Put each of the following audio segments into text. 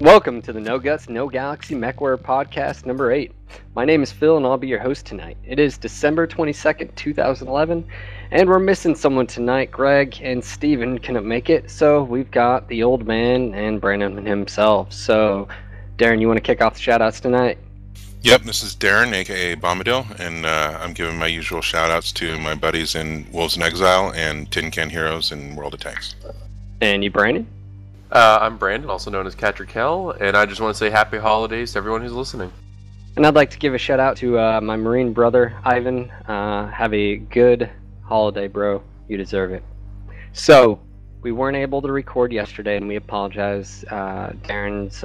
Welcome to the No Guts, No Galaxy MechWarrior podcast number 8. My name is Phil and I'll be your host tonight. It is December 22nd, 2011, and we're missing someone tonight. Greg and Steven couldn't make it, so we've got the old man and Brandon himself. So, Darren, you want to kick off the shoutouts tonight? Yep, this is Darren, aka Bombadil, and uh, I'm giving my usual shoutouts to my buddies in Wolves in Exile and Tin Can Heroes in World of Tanks. And you, Brandon? Uh, I'm Brandon, also known as Patrick Kell, and I just want to say happy holidays to everyone who's listening. And I'd like to give a shout out to uh, my Marine brother, Ivan. Uh, have a good holiday, bro. You deserve it. So, we weren't able to record yesterday, and we apologize. Uh, Darren's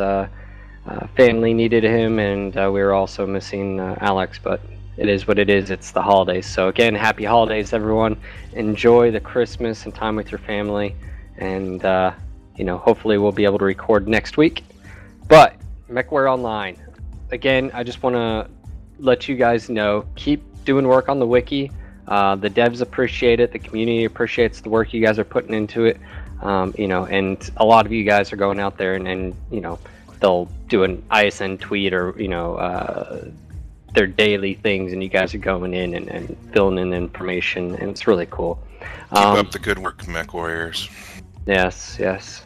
uh, uh, family needed him, and uh, we were also missing Alex, but it is what it is. It's the holidays. So, again, happy holidays, everyone. Enjoy the Christmas and time with your family. And, you know, hopefully we'll be able to record next week. But MechWarrior Online, again, I just want to let you guys know, keep doing work on the wiki. Uh, the devs appreciate it. The community appreciates the work you guys are putting into it. Um, you know, and a lot of you guys are going out there and, and you know, they'll do an ISN tweet or you know uh, their daily things, and you guys are going in and, and filling in information, and it's really cool. Keep um, up the good work, Mech Warriors. Yes, yes.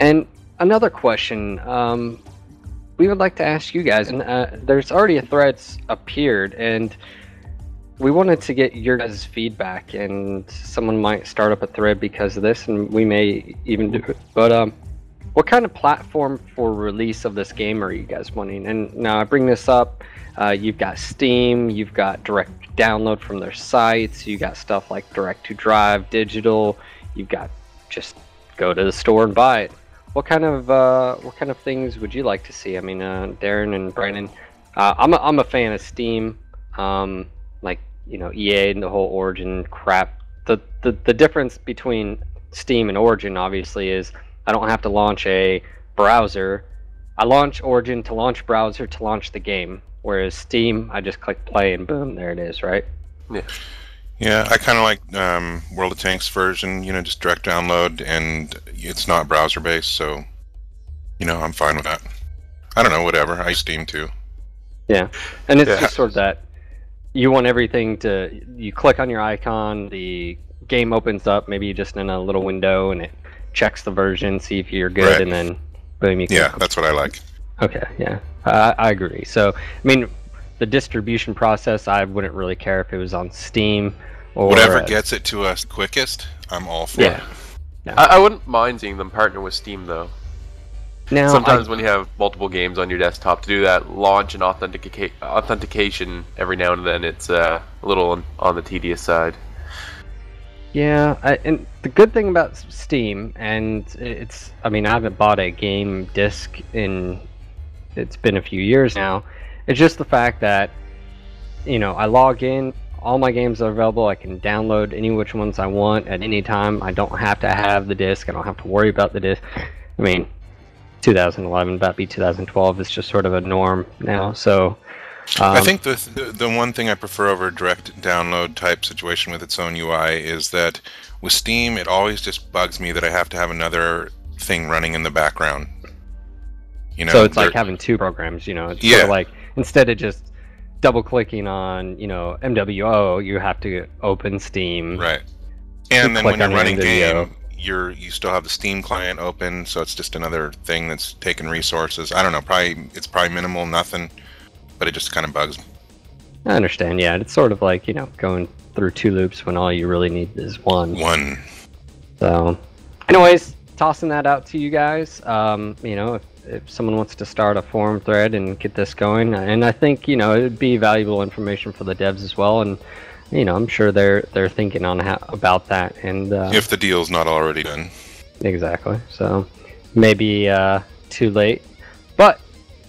And another question um, we would like to ask you guys, and uh, there's already a threads appeared, and we wanted to get your guys' feedback, and someone might start up a thread because of this, and we may even do it. But um, what kind of platform for release of this game are you guys wanting? And now I bring this up. Uh, you've got Steam, you've got direct download from their sites, you got stuff like Direct2Drive, digital. You've got just go to the store and buy it. What kind of uh, what kind of things would you like to see? I mean, uh, Darren and Brandon, uh, I'm a, I'm a fan of Steam, um, like you know EA and the whole Origin crap. The, the the difference between Steam and Origin obviously is I don't have to launch a browser. I launch Origin to launch browser to launch the game, whereas Steam I just click play and boom, there it is, right? Yeah. Yeah, I kind of like um, World of Tanks version. You know, just direct download, and it's not browser based, so you know I'm fine with that. I don't know, whatever. I Steam too. Yeah, and it's yeah. just sort of that you want everything to you click on your icon, the game opens up, maybe just in a little window, and it checks the version, see if you're good, right. and then boom, you. can. yeah, that's what I like. Okay, yeah, I, I agree. So, I mean, the distribution process, I wouldn't really care if it was on Steam or whatever uh, gets it to us quickest. I'm all for yeah. it. I, I, wouldn't mind seeing them partner with Steam though. Now, sometimes I, when you have multiple games on your desktop to do that launch and authentica- authentication every now and then, it's uh, a little on, on the tedious side. Yeah, I, and the good thing about Steam, and it's, I mean, I haven't bought a game disc in, it's been a few years now. It's just the fact that, you know, I log in, all my games are available. I can download any which ones I want at any time. I don't have to have the disc. I don't have to worry about the disc. I mean, 2011, about be 2012 is just sort of a norm now. So. Um, I think the, the the one thing I prefer over a direct download type situation with its own UI is that with Steam, it always just bugs me that I have to have another thing running in the background. You know, so it's like having two programs. You know, it's yeah. Sort of like instead of just double clicking on you know MWO, you have to open Steam. Right. And then when you're running game, you're you still have the Steam client open, so it's just another thing that's taking resources. I don't know. Probably it's probably minimal, nothing, but it just kind of bugs. Me. I understand. Yeah, it's sort of like you know going through two loops when all you really need is one. One. So, anyways, tossing that out to you guys. Um, you know, if if someone wants to start a forum thread and get this going. And I think you know it would be valuable information for the devs as well. And you know I'm sure they're they're thinking on how, about that. And uh, if the deal's not already done, exactly. So maybe uh, too late. But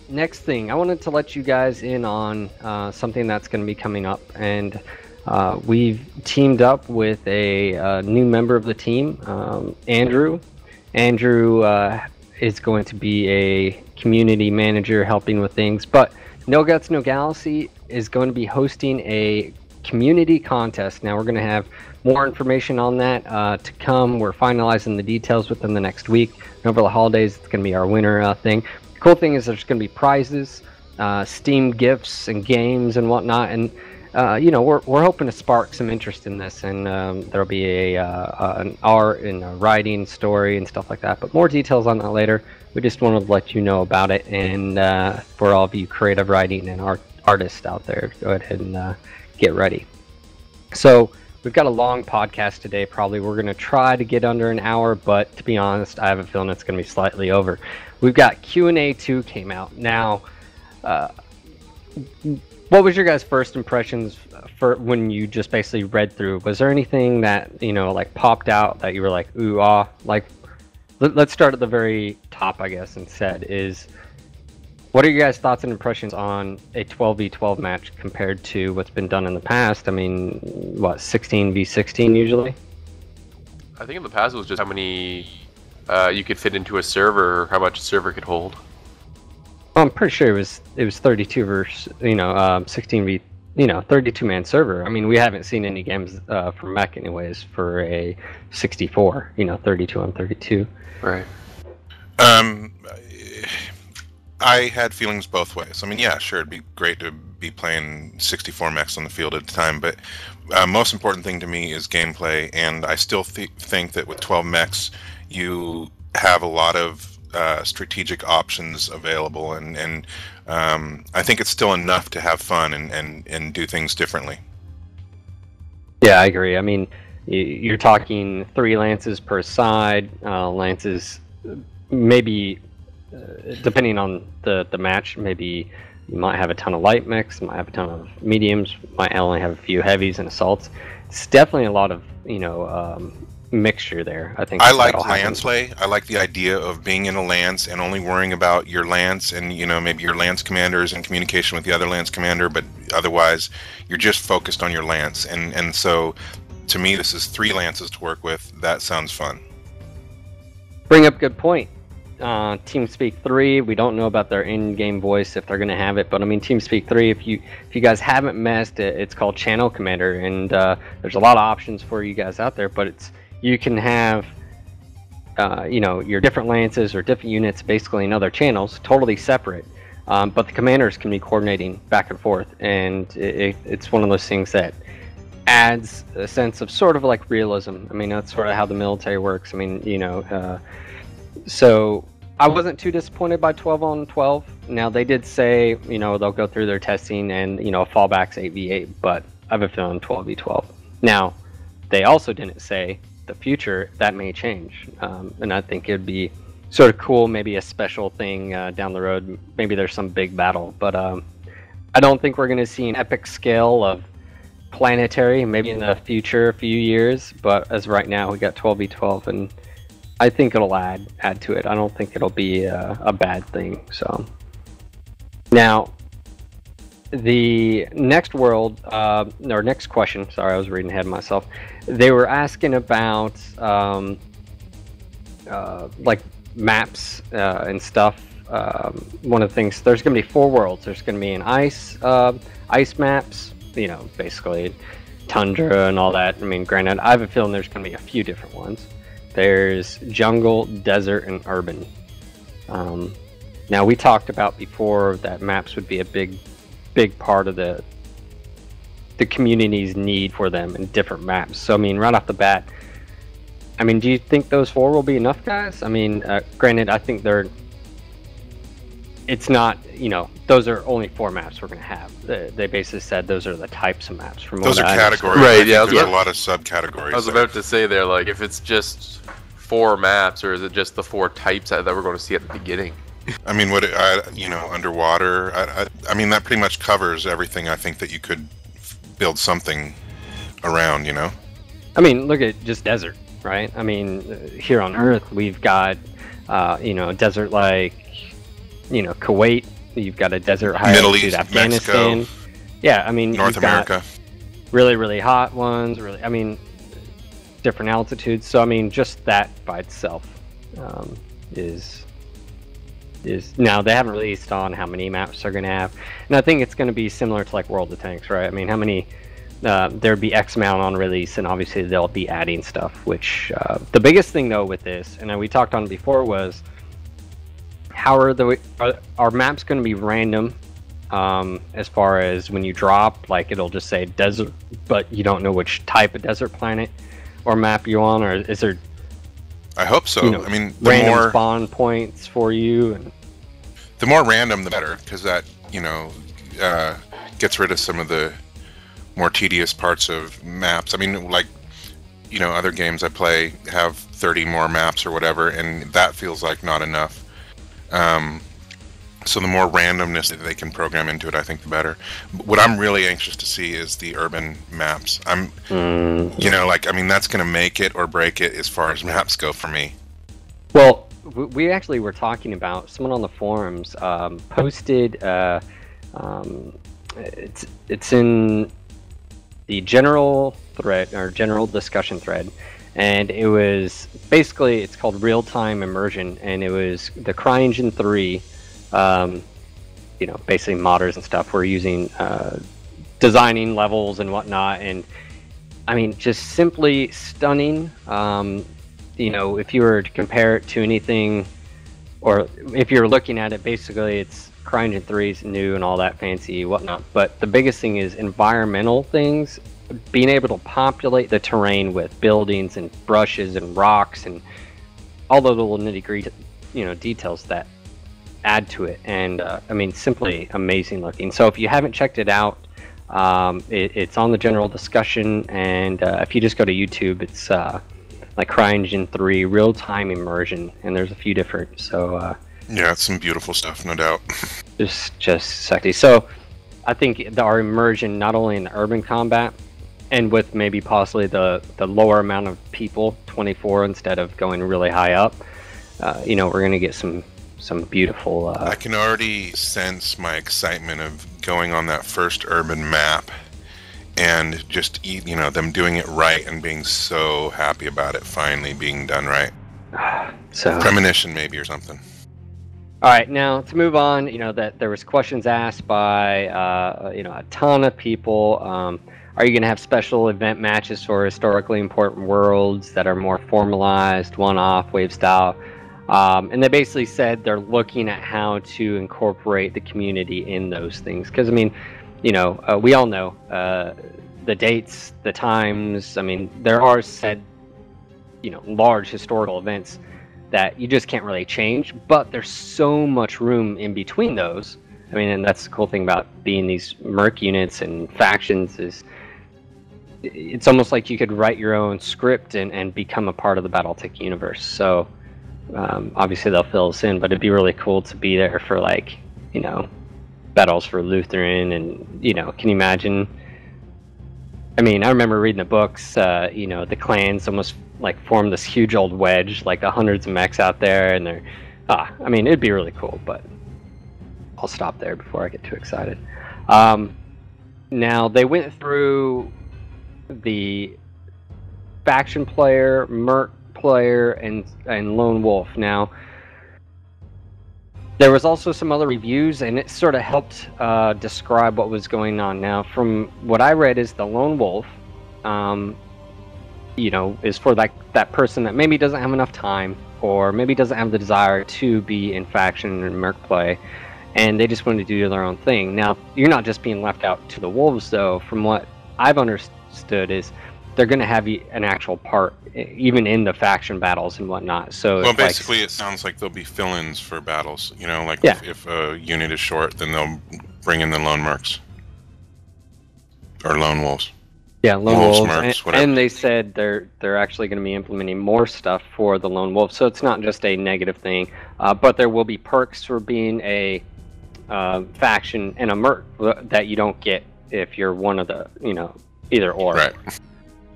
next thing, I wanted to let you guys in on uh, something that's going to be coming up and. Uh, we've teamed up with a, a, uh, new member of the team, um, Andrew. Andrew uh, is going to be a community manager helping with things. But No Guts, No Galaxy is going to be hosting a community contest. Now we're going to have more information on that uh, to come. We're finalizing the details within the next week. And over the holidays, it's going to be our winter uh, thing. Cool thing is there's going to be prizes, uh, Steam gifts, and games and whatnot. And uh, you know, we're, we're hoping to spark some interest in this, and um, there'll be a uh, an art and a writing story and stuff like that. But more details on that later. We just wanted to let you know about it, and uh, for all of you creative writing and art artists out there, go ahead and uh, get ready. So we've got a long podcast today. Probably we're going to try to get under an hour, but to be honest, I have a feeling it's going to be slightly over. We've got Q and A two came out now. Uh, what was your guys' first impressions for when you just basically read through? Was there anything that you know like popped out that you were like ooh ah? Like, let, us start at the very top, I guess, and said is what are your guys' thoughts and impressions on a 12v12 match compared to what's been done in the past? I mean, what 16v16 usually? I think in the past it was just how many uh, you could fit into a server, or how much a server could hold. Well, I'm pretty sure it was it was 32 versus you know um, 16v you know 32 man server. I mean, we haven't seen any games uh, from Mech anyways for a 64. You know, 32 on 32. Right. Um, I had feelings both ways. I mean, yeah, sure, it'd be great to be playing 64 mechs on the field at the time, but uh, most important thing to me is gameplay, and I still th- think that with 12 mechs, you have a lot of uh, strategic options available, and and um, I think it's still enough to have fun and and and do things differently. Yeah, I agree. I mean, you're talking three lances per side, uh, lances maybe uh, depending on the the match, maybe you might have a ton of light mechs, might have a ton of mediums, might only have a few heavies and assaults. It's definitely a lot of you know um, mixture there. I think I like lance play. I like the idea of being in a lance and only worrying about your lance and you know maybe your lance commanders and communication with the other lance commander, but otherwise you're just focused on your lance. And and so to me, this is three lances to work with. That sounds fun. Bring up good point uh, TeamSpeak 3. We don't know about their in-game voice if they're going to have it, but I mean TeamSpeak 3. If you if you guys haven't messed it, it's called Channel Commander, and uh, there's a lot of options for you guys out there. But it's you can have uh, you know your different lances or different units basically in other channels, totally separate. Um, but the commanders can be coordinating back and forth, and it, it's one of those things that adds a sense of sort of like realism. I mean, that's sort of how the military works. I mean, you know, uh, so I wasn't too disappointed by 12 on 12. Now they did say, you know, they'll go through their testing and you know fallbacks 8v8, but I have a feeling 12v12. Now they also didn't say the future that may change, um, and I think it'd be sort of cool, maybe a special thing uh, down the road. Maybe there's some big battle, but um, I don't think we're going to see an epic scale of planetary. Maybe in the future, a few years, but as right now, we got 12v12 and I think it'll add add to it. I don't think it'll be a, a bad thing. So now the next world uh, or next question. Sorry, I was reading ahead of myself. They were asking about um, uh, like maps uh, and stuff. Um, one of the things there's going to be four worlds. There's going to be an ice uh, ice maps. You know, basically tundra and all that. I mean, granted, I have a feeling there's going to be a few different ones. There's jungle, desert, and urban. Um, now we talked about before that maps would be a big, big part of the the community's need for them in different maps. So I mean, right off the bat, I mean, do you think those four will be enough, guys? I mean, uh, granted, I think they're. It's not, you know, those are only four maps we're going to have. They, they, basically said those are the types of maps. From those are categories, right? Yeah, there's a lot of subcategories. I was about to say there, like, if it's just four maps, or is it just the four types that, we're going to see at the beginning? I mean, what I, you know, underwater. I, I, I, mean, that pretty much covers everything. I think that you could build something around. You know. I mean, look at just desert, right? I mean, here on Earth, we've got, uh, you know, desert like, you know, Kuwait. You've got a desert high Middle East, Afghanistan. Mexico, yeah, I mean, North America. really, really hot ones. Really, I mean, different altitudes. So I mean, just that by itself um, is is now they haven't released on how many maps they're going to have, and I think it's going to be similar to like World of Tanks, right? I mean, how many uh, there'd be X amount on release, and obviously they'll be adding stuff. Which uh, the biggest thing though with this, and we talked on before, was how are the are, are maps going to be random? Um, as far as when you drop, like it'll just say desert, but you don't know which type of desert planet or map you're on, or is there? I hope so. You know, I mean, the random more spawn points for you, and the more random, the better, because that you know uh, gets rid of some of the more tedious parts of maps. I mean, like you know, other games I play have 30 more maps or whatever, and that feels like not enough. Um, so the more randomness that they can program into it, I think the better. What I'm really anxious to see is the urban maps. I'm, mm. you know, like I mean, that's going to make it or break it as far as maps go for me. Well, we actually were talking about someone on the forums um, posted. Uh, um, it's it's in the general thread or general discussion thread, and it was basically it's called real time immersion, and it was the CryEngine three. Um, you know, basically modders and stuff were using uh, designing levels and whatnot, and I mean, just simply stunning. Um, you know, if you were to compare it to anything, or if you're looking at it, basically it's CryEngine 3 is new and all that fancy whatnot. But the biggest thing is environmental things, being able to populate the terrain with buildings and brushes and rocks and all the little nitty gritty, you know, details that add to it. And uh, I mean, simply amazing looking. So if you haven't checked it out, um, it, it's on the general discussion. And uh, if you just go to YouTube, it's uh, like CryEngine 3 real time immersion, and there's a few different. So uh, yeah, it's some beautiful stuff, no doubt. just just sexy. So I think the, our immersion not only in the urban combat, and with maybe possibly the the lower amount of people, 24 instead of going really high up. Uh, you know, we're gonna get some some beautiful. Uh, I can already sense my excitement of going on that first urban map and just you know them doing it right and being so happy about it finally being done right. So premonition maybe or something. All right, now to move on, you know that there was questions asked by uh, you know a ton of people. Um, are you going to have special event matches for historically important worlds that are more formalized, one-off, wave style? Um, and they basically said they're looking at how to incorporate the community in those things. Because I mean, you know, uh, we all know uh, the dates, the times. I mean, there are said, you know, large historical events that you just can't really change, but there's so much room in between those. I mean, and that's the cool thing about being these merc units and factions is it's almost like you could write your own script and, and become a part of the Battletech universe. So um, obviously they'll fill us in, but it'd be really cool to be there for like, you know, battles for Luthien, and you know, can you imagine? I mean, I remember reading the books. Uh, you know, the clans almost like form this huge old wedge, like the hundreds of mechs out there, and they're. Ah, I mean, it'd be really cool, but I'll stop there before I get too excited. Um, now they went through the faction player, merc player, and and lone wolf. Now there was also some other reviews, and it sort of helped uh, describe what was going on. Now, from what I read, is the lone wolf, um, you know, is for that that person that maybe doesn't have enough time, or maybe doesn't have the desire to be in faction and merc play, and they just want to do their own thing. Now, you're not just being left out to the wolves, though. From what I've understood, is they're going to have an actual part even in the faction battles and whatnot. So well, basically, like, it sounds like there'll be fill-ins for battles. You know, like yeah. if, if, a unit is short, then they'll bring in the lone mercs or lone wolves. Yeah, lone wolves, wolves and, and, they said they're they're actually going to be implementing more stuff for the lone wolf. So it's not just a negative thing, uh, but there will be perks for being a uh, faction and a merc that you don't get if you're one of the you know either or. Right.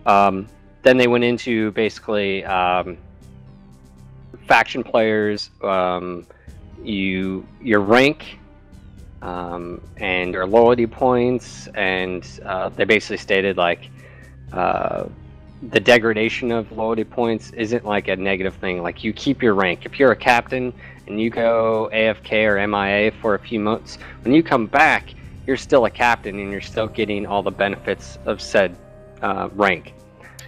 Um, then they went into basically um, faction players, um, you your rank, um, and your loyalty points, and uh, they basically stated like uh, the degradation of loyalty points isn't like a negative thing. Like you keep your rank. If you're a captain and you go AFK or MIA for a few months, when you come back, you're still a captain and you're still getting all the benefits of said uh, rank.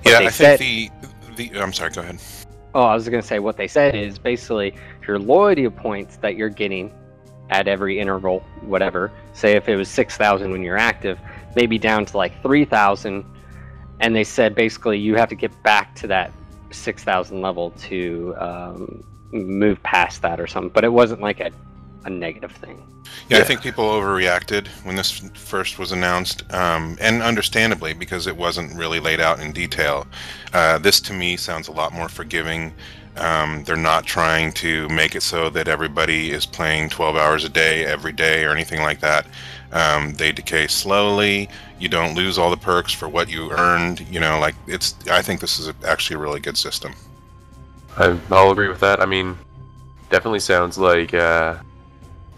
What yeah, I said, think the the. I'm sorry. Go ahead. Oh, I was going to say what they said is basically your loyalty points that you're getting at every interval, whatever. Say if it was six thousand when you're active, maybe down to like three thousand, and they said basically you have to get back to that six thousand level to um, move past that or something. But it wasn't like a a negative thing. Yeah, yeah, I think people overreacted when this first was announced, um, and understandably because it wasn't really laid out in detail. Uh, this to me sounds a lot more forgiving. Um, they're not trying to make it so that everybody is playing 12 hours a day every day or anything like that. Um, they decay slowly. You don't lose all the perks for what you earned. You know, like it's. I think this is actually a really good system. I, I'll agree with that. I mean, definitely sounds like. Uh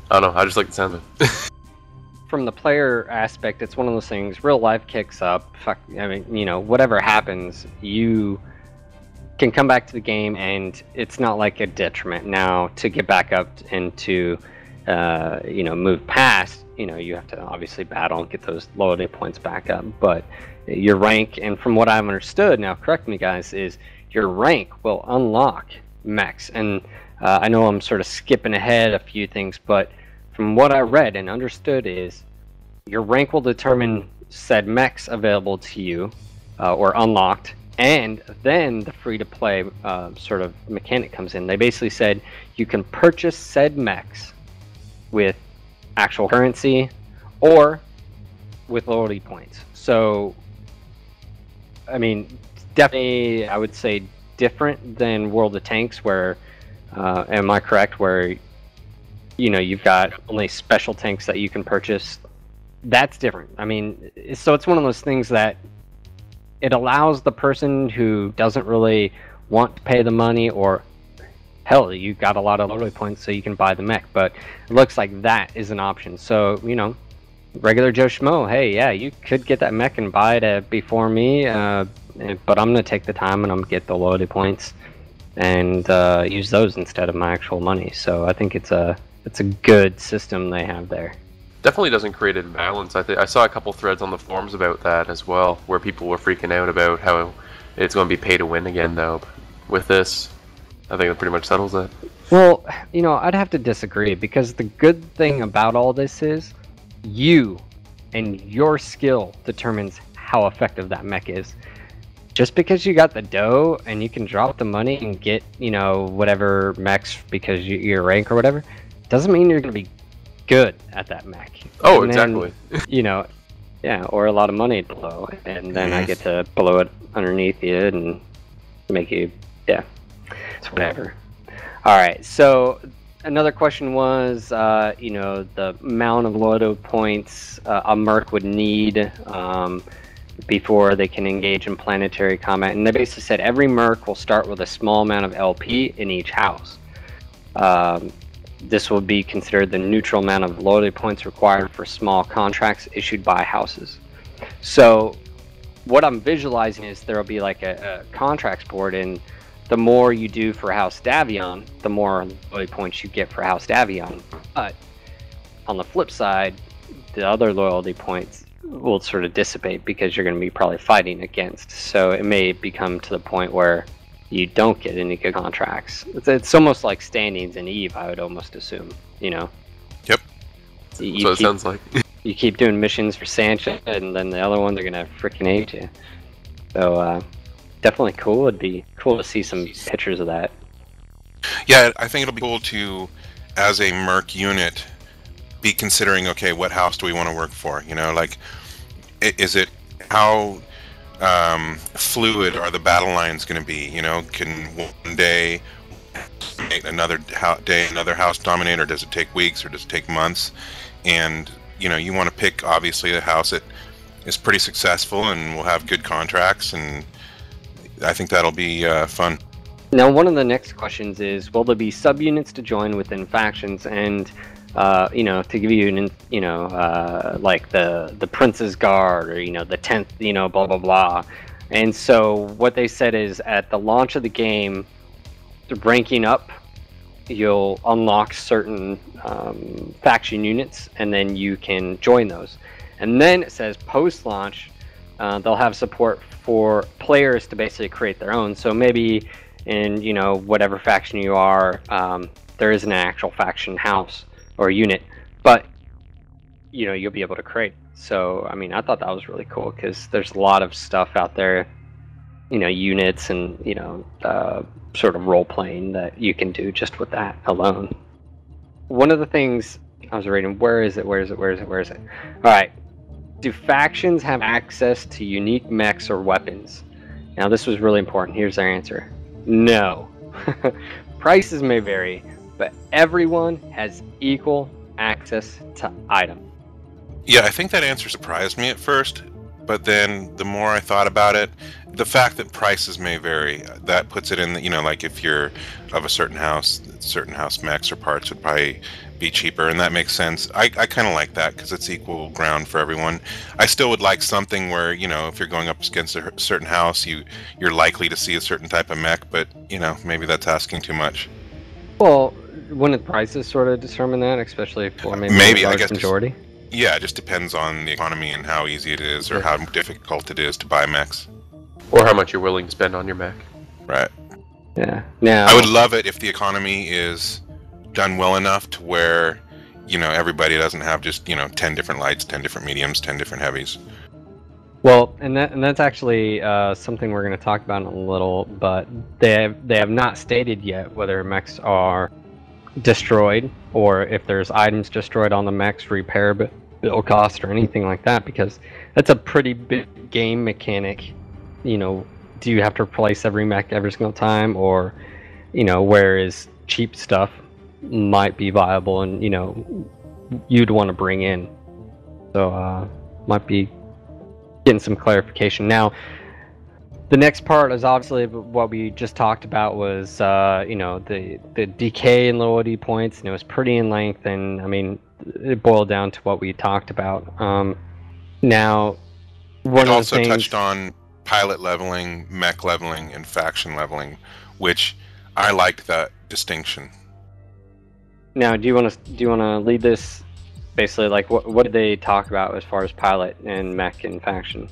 I don't know. I just like the sound of it. From the player aspect, it's one of those things. Real life kicks up. Fuck. I mean, you know, whatever happens, you can come back to the game, and it's not like a detriment. Now to get back up and to, uh, you know, move past, you know, you have to obviously battle and get those loading points back up. But your rank, and from what I've understood, now correct me guys, is your rank will unlock mechs and uh, I know I'm sort of skipping ahead a few things, but from what I read and understood is your rank will determine said mechs available to you uh, or unlocked, and then the free-to-play uh, sort of mechanic comes in. They basically said you can purchase said mechs with actual currency or with loyalty points. So, I mean, definitely, I would say different than World of Tanks, where uh, am I correct? Where you know you've got only special tanks that you can purchase. That's different. I mean, so it's one of those things that it allows the person who doesn't really want to pay the money or hell you got a lot of loyalty points so you can buy the mech but it looks like that is an option so you know regular joe schmo hey yeah you could get that mech and buy it uh, before me uh, but i'm gonna take the time and i'm gonna get the loyalty points and uh, use those instead of my actual money. So I think it's a it's a good system they have there. Definitely doesn't create imbalance. I think I saw a couple threads on the forums about that as well, where people were freaking out about how it's going to be pay to win again. Though with this, I think it pretty much settles it. Well, you know, I'd have to disagree because the good thing about all this is you and your skill determines how effective that mech is just because you got the dough and you can drop the money and get you know whatever mechs because you, your rank or whatever doesn't mean you're gonna be good at that mech oh and exactly. then, you know yeah or a lot of money to blow and then i get to blow it underneath you and make you yeah it's whatever. All right so another question was uh, you know the amount of loyalty points uh, a merc would need um, before they can engage in planetary combat. And they basically said every Merc will start with a small amount of LP in each house. Um, this will be considered the neutral amount of loyalty points required for small contracts issued by houses. So, what I'm visualizing is there will be like a, a contracts board, and the more you do for House Davion, the more loyalty points you get for House Davion. But on the flip side, the other loyalty points will sort of dissipate because you're going to be probably fighting against. So it may become to the point where you don't get any good contracts. It's, it's almost like standings in Eve, I would almost assume. You know. Yep. You, so it keep, sounds like. you keep doing missions for Sancha, and then the other ones are gonna freaking hate you. So uh, definitely cool. It'd be cool to see some pictures of that. Yeah, I think it'll be cool to, as a Merc unit, be considering okay what house do we want to work for you know like is it how um, fluid are the battle lines going to be you know? Can one day another day another house dominate or does it take weeks or does it take months? And you know you want to pick obviously a house that is pretty successful and will have good contracts and i think that'll be uh, fun. Now one of the next questions is will there be subunits to join within factions? And uh, you know, to give you an, you know, uh, like the the Prince's Guard or you know the tenth, you know, blah blah blah. And so what they said is at the launch of the game, ranking up you'll unlock certain um, faction units, and then you can join those. And then it says post launch, uh, they'll have support for players to basically create their own. So maybe in you know whatever faction you are, um, there is an actual faction house or a unit, but you know you'll be able to create. So I mean, I thought that was really cool because there's a lot of stuff out there, you know, units and you know uh, sort of role playing that you can do just with that alone. One of the things I was reading, where is it? Where is it? Where is it? Where is it? All right. Do factions have access to unique mechs or weapons? Now, this was really important. Here's their answer no. Prices may vary, but everyone has equal access to items. Yeah, I think that answer surprised me at first, but then the more I thought about it, the fact that prices may vary, that puts it in, the, you know, like if you're of a certain house, certain house mechs or parts would probably be cheaper, and that makes sense. I, I kind of like that because it's equal ground for everyone. I still would like something where, you know, if you're going up against a certain house, you, you're likely to see a certain type of mech, but, you know, maybe that's asking too much. Well, wouldn't prices sort of determine that, especially for maybe, maybe I guess majority? Yeah, it just depends on the economy and how easy it is or how difficult it is to buy mechs. Or how much you're willing to spend on your mech. Right. Yeah. Now I would love it if the economy is done well enough to where, you know, everybody doesn't have just, you know, 10 different lights, 10 different mediums, 10 different heavies. Well, and that and that's actually uh, something we're going to talk about in a little, but they have, they have not stated yet whether mechs are destroyed or if there's items destroyed on the mechs, repair bill cost or anything like that because that's a pretty big game mechanic. You know, do you have to replace every mech every single time or you know, whereas cheap stuff might be viable and you know you'd want to bring in. So uh might be getting some clarification. Now the next part is obviously what we just talked about was uh, you know the the decay in loyalty points and it was pretty in length and I mean it boiled down to what we talked about. Um, now, one it also things... touched on pilot leveling, mech leveling, and faction leveling, which I liked that distinction. Now, do you want to do you want to lead this? Basically, like what what did they talk about as far as pilot and mech and faction?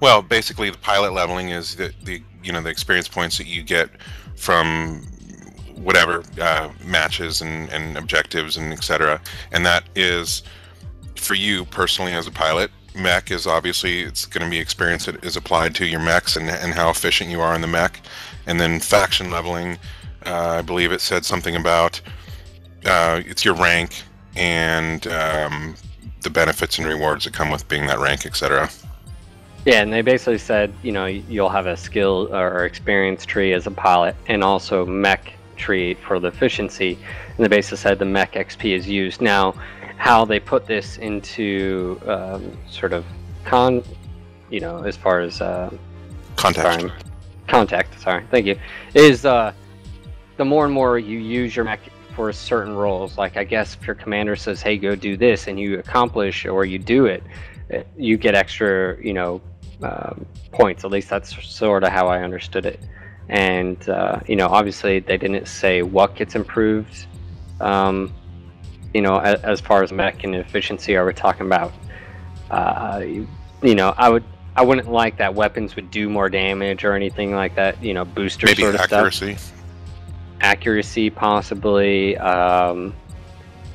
Well, basically, the pilot leveling is the, the you know the experience points that you get from whatever uh, matches and, and objectives and etc. And that is for you personally as a pilot. Mech is obviously it's going to be experience that is applied to your mechs and, and how efficient you are in the mech. And then faction leveling, uh, I believe it said something about uh, it's your rank and um, the benefits and rewards that come with being that rank, etc. Yeah, and they basically said, you know, you'll have a skill or experience tree as a pilot, and also mech tree for the efficiency. And they basically said the mech XP is used. Now, how they put this into um, sort of con, you know, as far as uh, contact. Sorry, context. Sorry, thank you. Is uh, the more and more you use your mech for certain roles, like I guess if your commander says, "Hey, go do this," and you accomplish or you do it, you get extra, you know, um, points. At least that's sort of how I understood it. And uh, you know, obviously, they didn't say what gets improved. Um, you know, as, as, far as mech and efficiency, are we talking about? Uh, you know, I would. I wouldn't like that weapons would do more damage or anything like that. You know, booster Maybe sort of accuracy. stuff. Accuracy, accuracy, possibly. Um,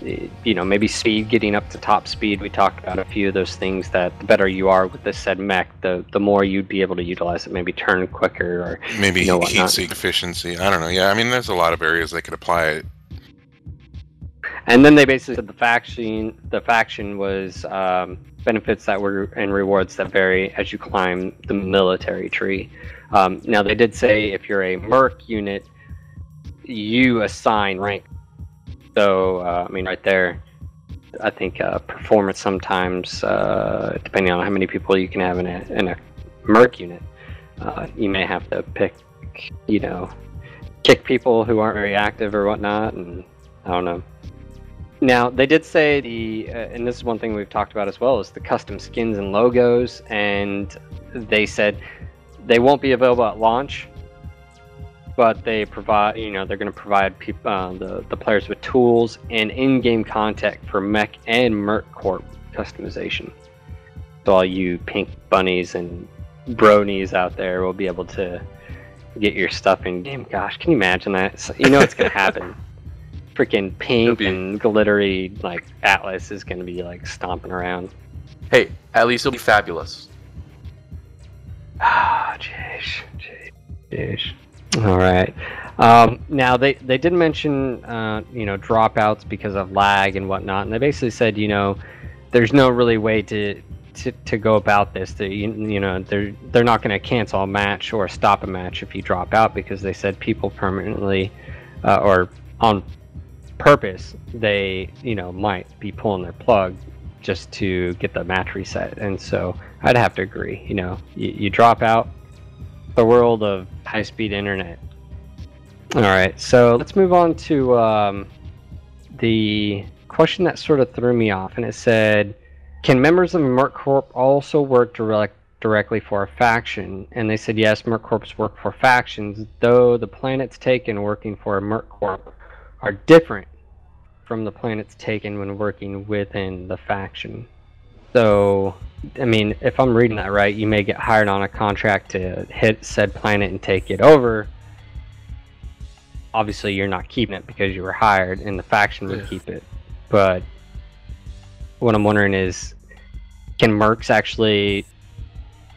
you know, maybe speed, getting up to top speed. We talked about a few of those things that the better you are with the said mech, the the more you'd be able to utilize it. Maybe turn quicker or maybe you know, heat sink efficiency. I don't know. Yeah, I mean, there's a lot of areas they could apply it. And then they basically said the faction the faction was um, benefits that were and rewards that vary as you climb the military tree. Um, now they did say if you're a merc unit, you assign rank so, uh, I mean, right there, I think uh, performance sometimes, uh, depending on how many people you can have in a, in a Merc unit, uh, you may have to pick, you know, kick people who aren't very active or whatnot, and I don't know. Now, they did say the, uh, and this is one thing we've talked about as well, is the custom skins and logos, and they said they won't be available at launch, but they provide, you know, they're going to provide people, uh, the the players with tools and in-game content for Mech and Merc Corp customization. So all you pink bunnies and bronies out there will be able to get your stuff in game. Gosh, can you imagine that? you know it's going to happen. Freaking pink be... and glittery like Atlas is going to be like stomping around. Hey, at least it'll be fabulous. Ah, oh, jeez, jeez, jeez. All right. Um, now they they did mention uh, you know dropouts because of lag and whatnot, and they basically said you know there's no really way to to, to go about this. That you, you know they're they're not going to cancel a match or stop a match if you drop out because they said people permanently uh, or on purpose they you know might be pulling their plug just to get the match reset. And so I'd have to agree. You know, you, you drop out the world of high speed internet. All right, so let's move on to um, the question that sort of threw me off, and it said, "Can members of Merc Corp also work direct, directly for a faction?" And they said, "Yes, Merc Corps work for factions, though the planets taken working for a Merc Corp are different from the planets taken when working within the faction." So I mean, if I'm reading that right, you may get hired on a contract to hit said planet and take it over. Obviously, you're not keeping it because you were hired, and the faction would yeah. keep it. But what I'm wondering is, can Mercs actually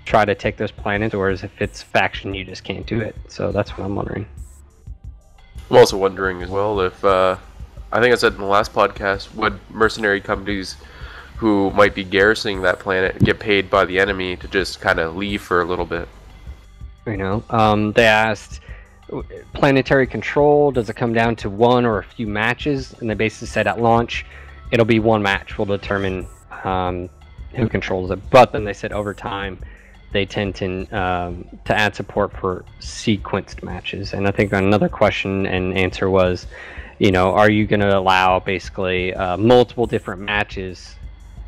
try to take those planets, or is if it's faction, you just can't do it? So that's what I'm wondering. I'm also wondering as well if uh, I think I said in the last podcast, would mercenary companies who might be garrisoning that planet get paid by the enemy to just kind of leave for a little bit. You know, um, they asked planetary control. Does it come down to one or a few matches? And they basically said at launch, it'll be one match. We'll determine um, who controls it. But then they said over time, they tend to um, to add support for sequenced matches. And I think another question and answer was, you know, are you going to allow basically uh, multiple different matches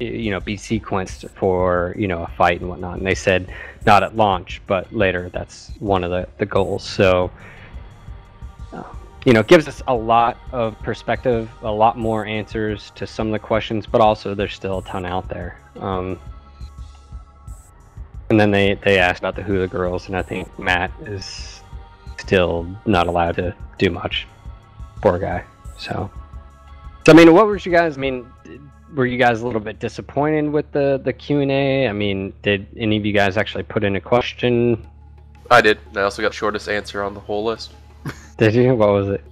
you know be sequenced for you know a fight and whatnot. And they said not at launch but later that's one of the, the goals. So uh, you know it gives us a lot of perspective a lot more answers to some of the questions but also there's still a ton out there. Um, and then they they asked about the hula girls and i think matt is still not allowed to do much. Poor guy. So so i mean what was you guys i mean were you guys a little bit disappointed with the the Q and A? I mean, did any of you guys actually put in a question? I did. I also got shortest answer on the whole list. did you? What was it?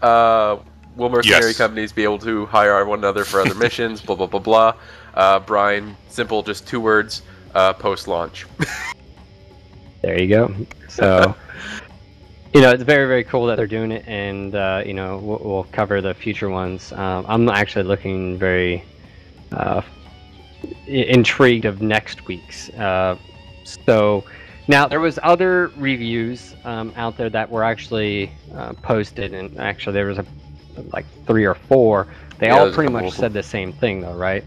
Uh, will mercenary yes. companies be able to hire one another for other missions? Blah blah blah blah. Uh, Brian, simple, just two words. Uh, post launch. there you go. So. you know, it's very, very cool that they're doing it, and uh, you know, we'll, we'll, cover the future ones. Um, I'm actually looking very uh, intrigued of next week's. Uh, so now there was other reviews um, out there that were actually uh, posted, and actually there was a like three or four. They yeah, all pretty much said the same thing, though, right?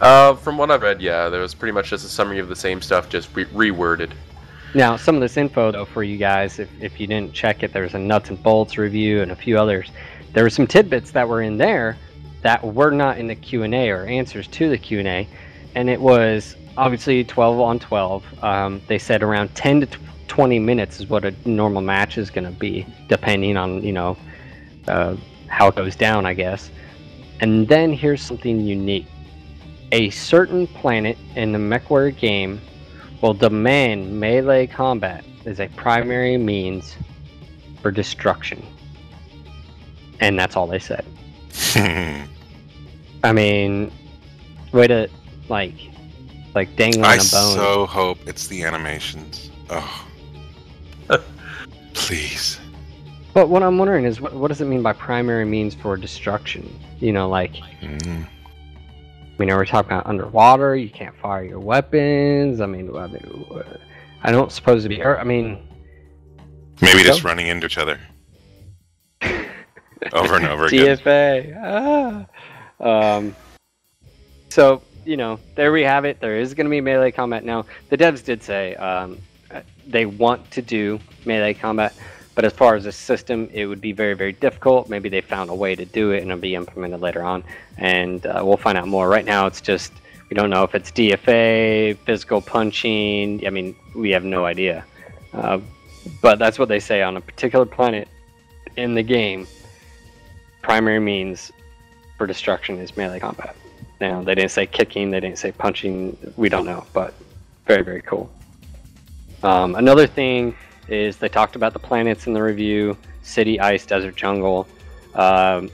Uh, from what I've read, yeah, there was pretty much just a summary of the same stuff, just re- reworded. Now, some of this info, though, for you guys, if, if you didn't check it, there's a nuts and bolts review and a few others. There were some tidbits that were in there that were not in the Q&A or answers to the Q&A, and it was obviously 12 on 12. Um, they said around 10 to 20 minutes is what a normal match is going to be, depending on, you know, uh, how it goes down, I guess. And then here's something unique. A certain planet in the MechWarrior game will demand melee combat as a primary means for destruction. And that's all they said. I mean, way to like, like dangling I a bone. I so hope it's the animations. Oh, please. But what I'm wondering is, what, what does it mean by primary means for destruction? You know, like, mm-hmm. I mean, are we talking about underwater? You can't fire your weapons. I mean, I, mean, I don't suppose to be. I mean, maybe just running into each other over and over again. DFA. Ah. Um, so you know, there we have it. There is going to be melee combat now. The devs did say um, they want to do melee combat, But as far as a system, it would be very, very difficult. Maybe they found a way to do it and it'll be implemented later on. And uh, we'll find out more. Right now, it's just we don't know if it's DFA, physical punching. I mean, we have no idea. Uh, but that's what they say on a particular planet in the game. Primary means for destruction is melee combat. Now, they didn't say kicking, they didn't say punching. We don't know, but very, very cool. Um, another thing is they talked about the planets in the review: city, ice, desert, jungle. Um,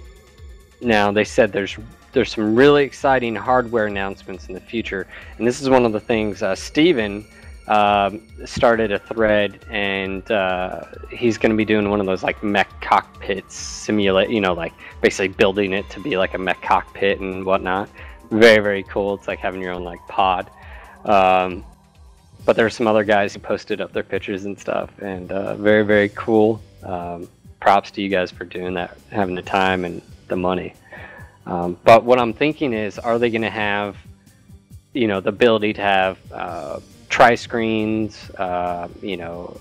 now they said there's there's some really exciting hardware announcements in the future, and this is one of the things. Uh, Steven um, started a thread, and uh, he's going to be doing one of those like mech cockpits simulate, you know, like basically building it to be like a mech cockpit and whatnot. Very very cool. It's like having your own like pod. Um, but there are some other guys who posted up their pictures and stuff, and uh, very very cool. Um, props to you guys for doing that, having the time and the money. Um, but what I'm thinking is, are they going to have, you know, the ability to have uh, tri screens? Uh, you know,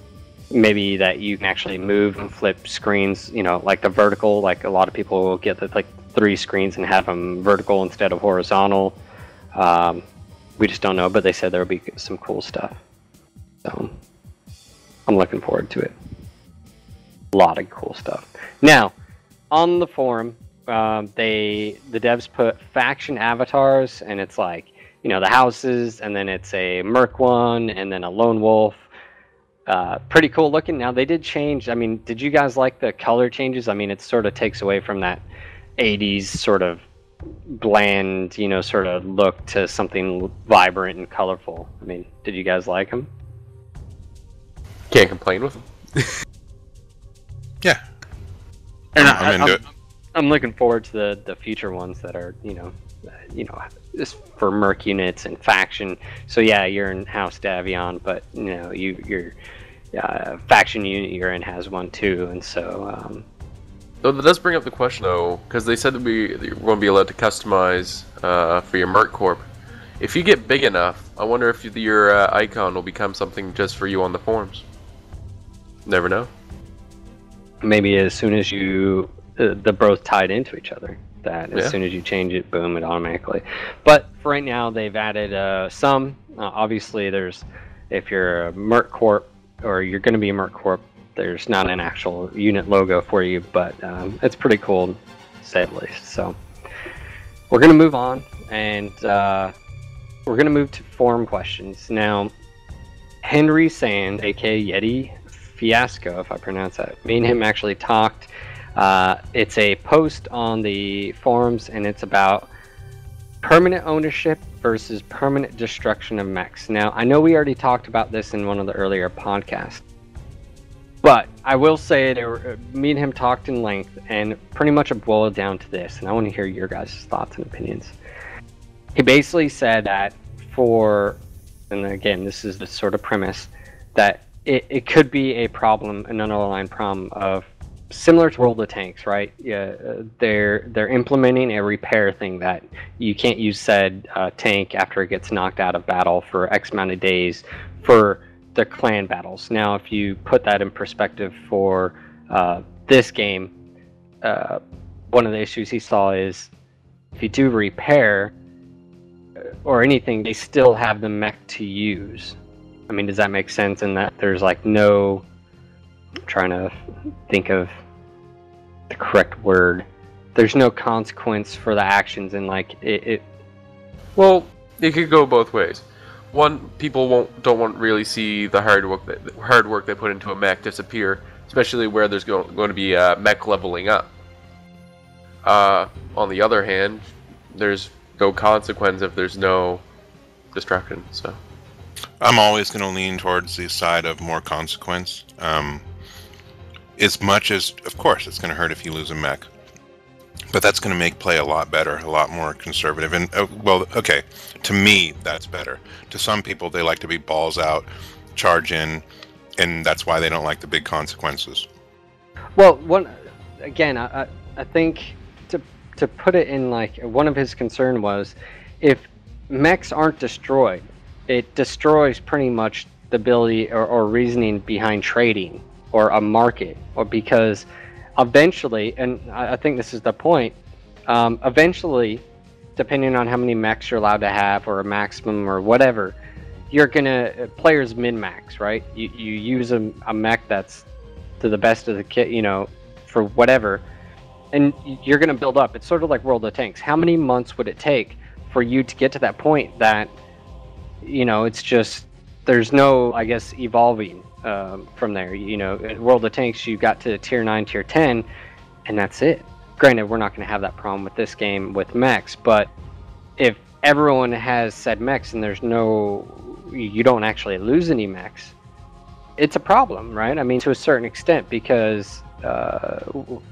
maybe that you can actually move and flip screens. You know, like the vertical. Like a lot of people will get the like three screens and have them vertical instead of horizontal. Um, we just don't know, but they said there will be some cool stuff. So I'm looking forward to it. A lot of cool stuff. Now, on the forum, um, they the devs put faction avatars, and it's like you know the houses, and then it's a merc one, and then a lone wolf. Uh, pretty cool looking. Now they did change. I mean, did you guys like the color changes? I mean, it sort of takes away from that 80s sort of bland, you know, sort of look to something vibrant and colorful. I mean, did you guys like them? Can't complain with them. yeah. And I'm, I, am into I'm, it. I'm looking forward to the the future ones that are, you know, uh, you know, just for merc units and faction. So yeah, you're in House Davion, but you know, you your uh, faction unit you're in has one too, and so um, Though that does bring up the question, though, because they said that we won't be allowed to customize uh, for your Merc Corp. If you get big enough, I wonder if your uh, icon will become something just for you on the forums. Never know. Maybe as soon as you, uh, the both tied into each other. That as yeah. soon as you change it, boom, it automatically. But for right now, they've added uh, some. Uh, obviously, there's if you're a Merc Corp or you're going to be a Merc Corp, there's not an actual unit logo for you, but um, it's pretty cool, say the least. So we're going to move on, and uh, we're going to move to form questions. Now, Henry Sand, aka Yeti Fiasco, if I pronounce that, me and him actually talked. Uh, it's a post on the forums, and it's about permanent ownership versus permanent destruction of mechs. Now, I know we already talked about this in one of the earlier podcasts, but I will say that me and him talked in length, and pretty much it boiled down to this. And I want to hear your guys' thoughts and opinions. He basically said that for, and again, this is the sort of premise that it, it could be a problem, an underlying problem of similar to World of Tanks, right? Yeah, they're they're implementing a repair thing that you can't use said uh, tank after it gets knocked out of battle for X amount of days for the clan battles. Now, if you put that in perspective for uh, this game, uh, one of the issues he saw is if you do repair uh, or anything, they still have the mech to use. I mean, does that make sense? In that there's like no I'm trying to think of the correct word. There's no consequence for the actions, and like it, it well, it could go both ways one people won't don't want really see the hard work that, hard work they put into a mech disappear, especially where there's go, going to be a mech leveling up. Uh, on the other hand, there's no consequence if there's no destruction. So, I'm always going to lean towards the side of more consequence. Um, as much as, of course, it's going to hurt if you lose a mech but that's going to make play a lot better, a lot more conservative. And uh, well, okay, to me that's better. To some people, they like to be balls out, charge in, and that's why they don't like the big consequences. Well, one again, I I think to to put it in like one of his concern was if mechs aren't destroyed, it destroys pretty much the ability or, or reasoning behind trading or a market, or because eventually, and I think this is the point, um, eventually, depending on how many mechs you're allowed to have or a maximum or whatever, you're gonna players min max, right? You you use a, a mech that's to the best of the kit, you know, for whatever, and you're gonna build up. It's sort of like World of Tanks. How many months would it take for you to get to that point that, you know, it's just there's no, I guess, evolving um, from there. You know, World of Tanks, you got to tier nine, tier ten, and that's it. Granted, we're not going to have that problem with this game with mechs, but if everyone has said mechs and there's no, you don't actually lose any mechs, it's a problem, right? I mean, to a certain extent, because uh,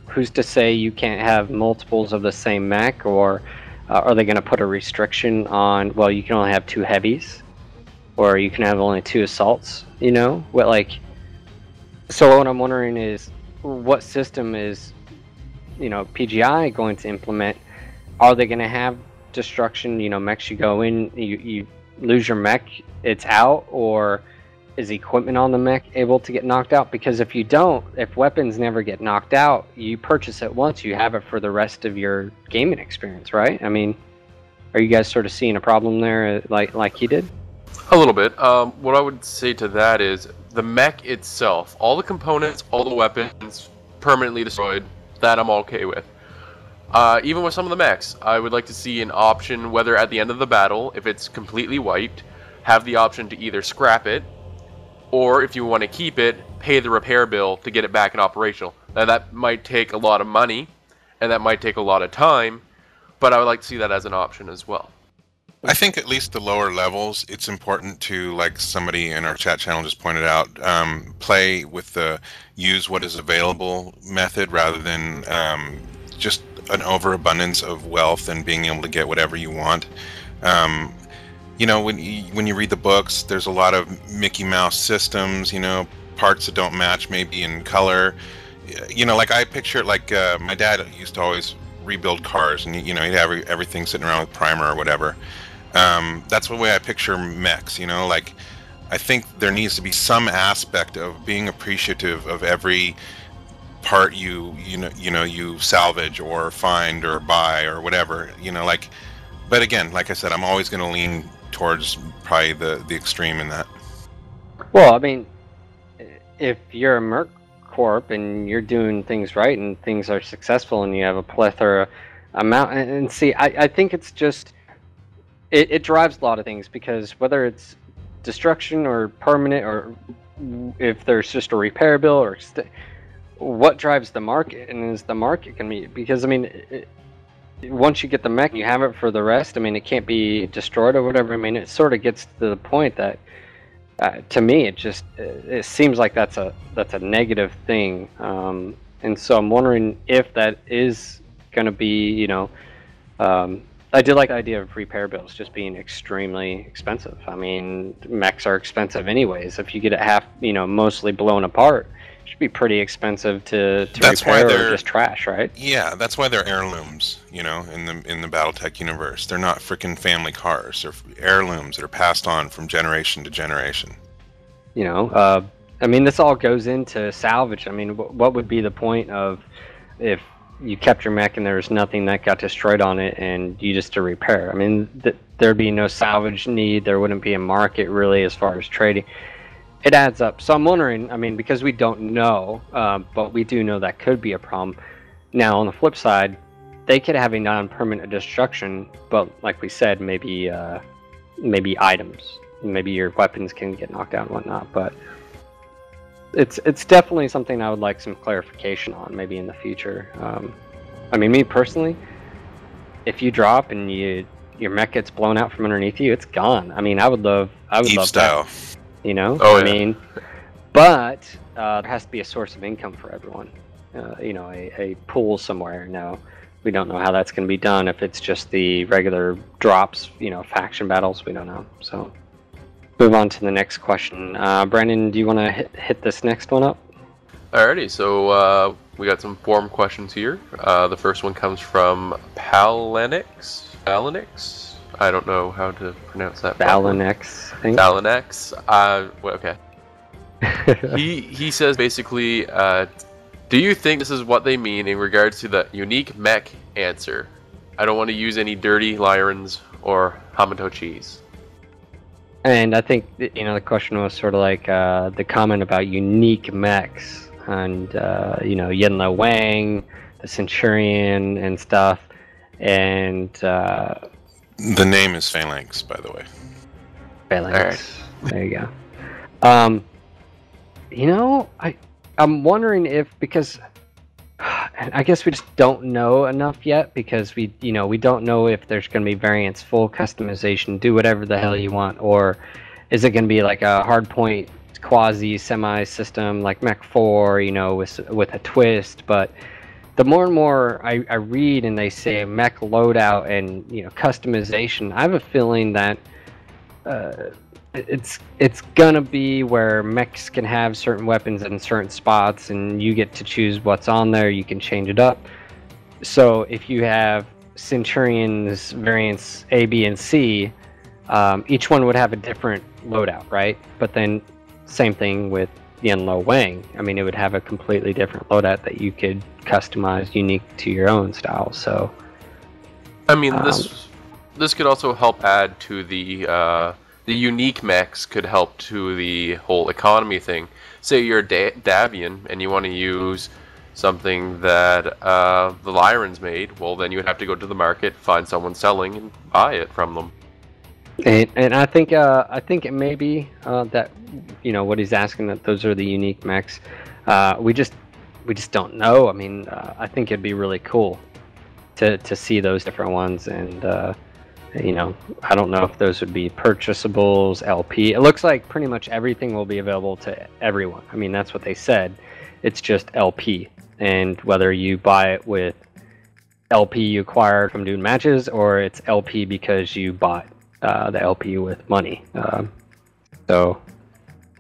who's to say you can't have multiples of the same mech, or uh, are they going to put a restriction on? Well, you can only have two heavies, or you can have only two assaults. You know, what like? So what I'm wondering is, what system is, you know, PGI going to implement? Are they going to have destruction? You know, mechs you go in, you you lose your mech, it's out, or is equipment on the mech able to get knocked out? Because if you don't, if weapons never get knocked out, you purchase it once, you have it for the rest of your gaming experience, right? I mean, are you guys sort of seeing a problem there, uh, like like he did? A little bit. Um, what I would say to that is the mech itself, all the components, all the weapons, permanently destroyed. That I'm okay with. Uh, even with some of the mechs, I would like to see an option whether at the end of the battle, if it's completely wiped, have the option to either scrap it or if you want to keep it, pay the repair bill to get it back in operational. Now that might take a lot of money, and that might take a lot of time, but I would like to see that as an option as well. I think at least the lower levels, it's important to, like somebody in our chat channel just pointed out, um, play with the use what is available method rather than um, just an overabundance of wealth and being able to get whatever you want. Um, you know when you, when you read the books there's a lot of mickey mouse systems you know parts that don't match maybe in color you know like i picture it like uh, my dad used to always rebuild cars and you know he'd have everything sitting around with primer or whatever um, that's the way i picture mechs you know like i think there needs to be some aspect of being appreciative of every part you you know you know you salvage or find or buy or whatever you know like but again like i said i'm always going to lean towards probably the the extreme in that. Well, I mean, if you're a Merc Corp and you're doing things right and things are successful and you have a plethora amount, and, and see, I, I think it's just it, it drives a lot of things because whether it's destruction or permanent or if there's just a repair bill or st- what drives the market and is the market can be because I mean it, once you get the mech, you have it for the rest. I mean, it can't be destroyed or whatever. I mean, it sort of gets to the point that, uh, to me, it just it seems like that's a that's a negative thing. Um, and so I'm wondering if that is going to be, you know, um, I did like the idea of repair bills just being extremely expensive. I mean, mechs are expensive anyways. If you get it half, you know, mostly blown apart, it should be pretty expensive to, to that's repair why they're, just trash, right? Yeah, that's why they're heirlooms. You know, in the in the BattleTech universe, they're not freaking family cars. They're heirlooms that are passed on from generation to generation. You know, uh, I mean, this all goes into salvage. I mean, what would be the point of if you kept your mech and there was nothing that got destroyed on it and you just to repair? I mean, th- there'd be no salvage need. There wouldn't be a market really as far as trading it adds up. So I'm wondering, I mean, because we don't know, uh, but we do know that could be a problem. Now, on the flip side, they could have a non-permanent destruction, but like we said, maybe uh, maybe items, maybe your weapons can get knocked out and whatnot. But it's it's definitely something I would like some clarification on, maybe in the future. Um, I mean, me personally, if you drop and you your mech gets blown out from underneath you, it's gone. I mean, I would love I would Eve love style. that. You know, oh, I yeah. mean, but uh, there has to be a source of income for everyone. Uh, you know, a, a pool somewhere. Now, we don't know how that's going to be done. If it's just the regular drops, you know, faction battles, we don't know. So, move on to the next question. Uh, Brandon, do you want to hit, hit this next one up? Alrighty, so uh, we got some form questions here. Uh, the first one comes from Palenix. Palenix? I don't know how to pronounce that. Valinex. Valinex. Uh, well, okay. he he says basically, uh, do you think this is what they mean in regards to the unique mech answer? I don't want to use any dirty Lyrans or Hamato cheese. And I think you know the question was sort of like uh, the comment about unique mechs and uh, you know Yen-Lo-Wang, the Centurion and stuff, and uh, the name is Phalanx, by the way. Phalanx. Right. There you go. Um, you know, I I'm wondering if because I guess we just don't know enough yet because we you know we don't know if there's going to be variants, full customization, do whatever the hell you want, or is it going to be like a hardpoint quasi semi system like Mech 4, you know, with with a twist, but the more and more I, I read and they say mech loadout and you know customization, I have a feeling that uh, it's it's gonna be where mechs can have certain weapons in certain spots, and you get to choose what's on there. You can change it up. So if you have Centurions variants A, B, and C, um, each one would have a different loadout, right? But then same thing with Yen-Lo-Wang. I mean, it would have a completely different loadout that you could customize unique to your own style. So, I mean, um, this this could also help add to the uh, the unique mechs could help to the whole economy thing. Say you're a da- Davion and you want to use something that uh, the Lyrans made, well, then you would have to go to the market, find someone selling, and buy it from them. And, and I think uh, I think it may be uh, that you know what he's asking that those are the unique mechs. Uh, we just we just don't know. I mean, uh, I think it'd be really cool to to see those different ones and uh, you know, I don't know if those would be purchasables, LP. It looks like pretty much everything will be available to everyone. I mean, that's what they said. It's just LP. And whether you buy it with LP you acquired from doing matches or it's LP because you bought uh, the LP with money. Um, so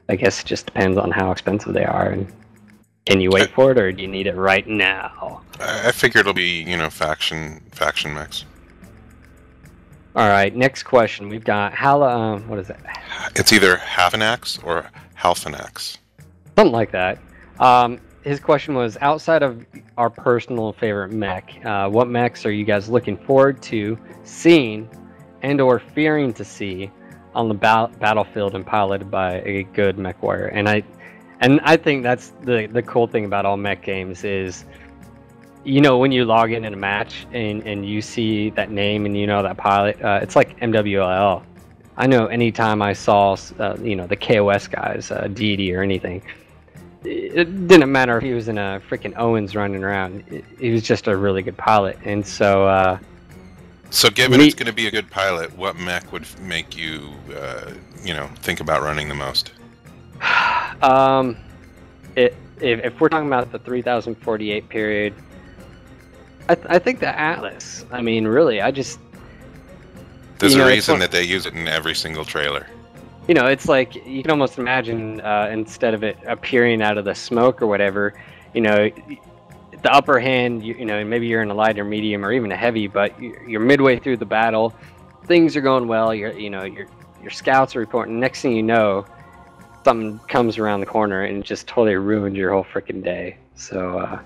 I guess it just depends on how expensive they are. And can you wait for it or do you need it right now? I figure it'll be, you know, faction faction mix. All right, next question. We've got Hal. Um, what is it? It's either Havanax or Halfanax. Something like that. Um, his question was outside of our personal favorite mech, uh, what mechs are you guys looking forward to seeing and or fearing to see on the ba- battlefield and piloted by a good mech warrior? And I, and I think that's the the cool thing about all mech games is you know when you log in in a match and, and you see that name and you know that pilot uh, it's like mwll i know anytime i saw uh, you know the kos guys uh, deity or anything it didn't matter if he was in a freaking owens running around. He was just a really good pilot. And so uh, so given me- it's going to be a good pilot what mech would make you uh, you know think about running the most? Um it, if, if we're talking about the 3048 period I, th- I think the Atlas. I mean, really, I just. There's a know, reason that they use it in every single trailer. You know, it's like you can almost imagine uh, instead of it appearing out of the smoke or whatever, you know, the upper hand, you, you know, maybe you're in a light or medium or even a heavy, but you're midway through the battle, things are going well. You're, you know, your your scouts are reporting. Next thing you know, something comes around the corner and just totally ruins your whole freaking day. So. Uh,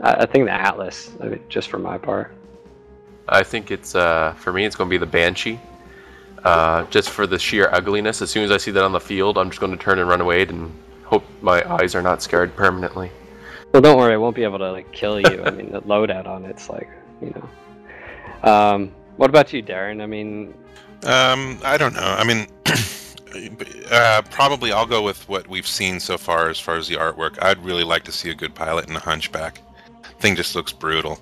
I think the Atlas, I mean, just for my part. I think it's uh, for me. It's going to be the Banshee, uh, just for the sheer ugliness. As soon as I see that on the field, I'm just going to turn and run away and hope my eyes are not scarred permanently. Well, don't worry. I won't be able to like kill you. I mean, the loadout on it's like, you know. Um, what about you, Darren? I mean. Um, I don't know. I mean. Uh, probably I'll go with what we've seen so far as far as the artwork. I'd really like to see a good pilot in a hunchback thing just looks brutal.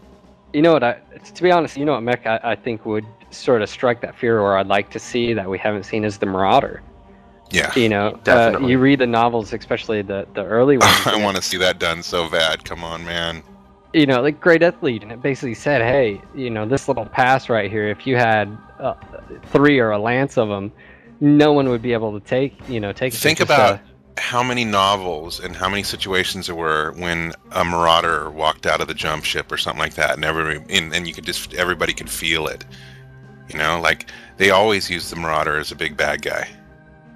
You know what? I, to be honest, you know what mech I, I think would sort of strike that fear, or I'd like to see that we haven't seen is the Marauder. Yeah, you know, uh, you read the novels, especially the the early ones. I want to see that done so bad. Come on, man. You know, like Gray Death and it basically said, "Hey, you know, this little pass right here. If you had uh, three or a lance of them, no one would be able to take. You know, take. Think about how many novels and how many situations there were when a marauder walked out of the jump ship or something like that, and everybody and, and you could just everybody could feel it. You know, like they always use the marauder as a big bad guy.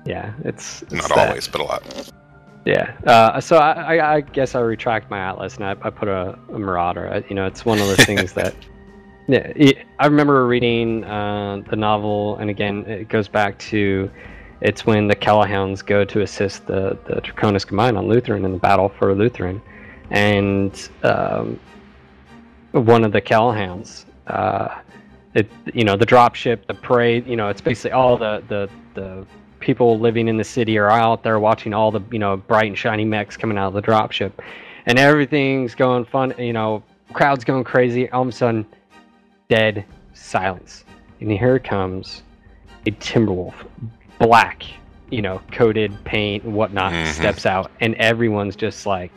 Yeah, it's, it's not that. always, but a lot. Yeah. Uh, so I, I, I, guess I retract my Atlas and I, I put a, a Marauder. you know, it's one of those things that. Yeah, I remember reading uh, the novel, and again, it goes back to it's when the Kell Hounds go to assist the the Draconis Combine on Luthien in the battle for Luthien, and um, one of the Kell Hounds, uh, it you know the dropship, the parade, you know, it's basically all the the the people living in the city are out there watching all the you know bright and shiny mechs coming out of the dropship, and everything's going fun. You know, crowd's going crazy. All of a sudden, dead silence, and here comes a Timberwolf, black, you know, coated paint and whatnot, mm-hmm. steps out, and everyone's just like,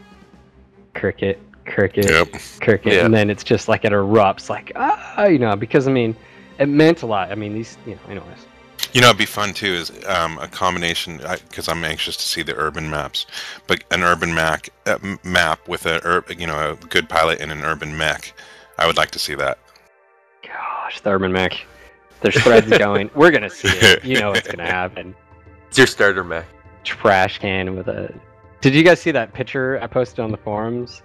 cricket, cricket, yep. cricket, and then it's just like it erupts, like ah, you know, because I mean, it meant a lot. I mean, these, you know, anyways. You know, it'd be fun too is um, a combination because I'm anxious to see the urban maps, but an urban map uh, map with a you know a good pilot and an UrbanMech. I would like to see that. Gosh, the UrbanMech. There's threads going. We're gonna see it. You know what's gonna happen. It's your starter mech. Trash can with a. Did you guys see that picture I posted on the forums?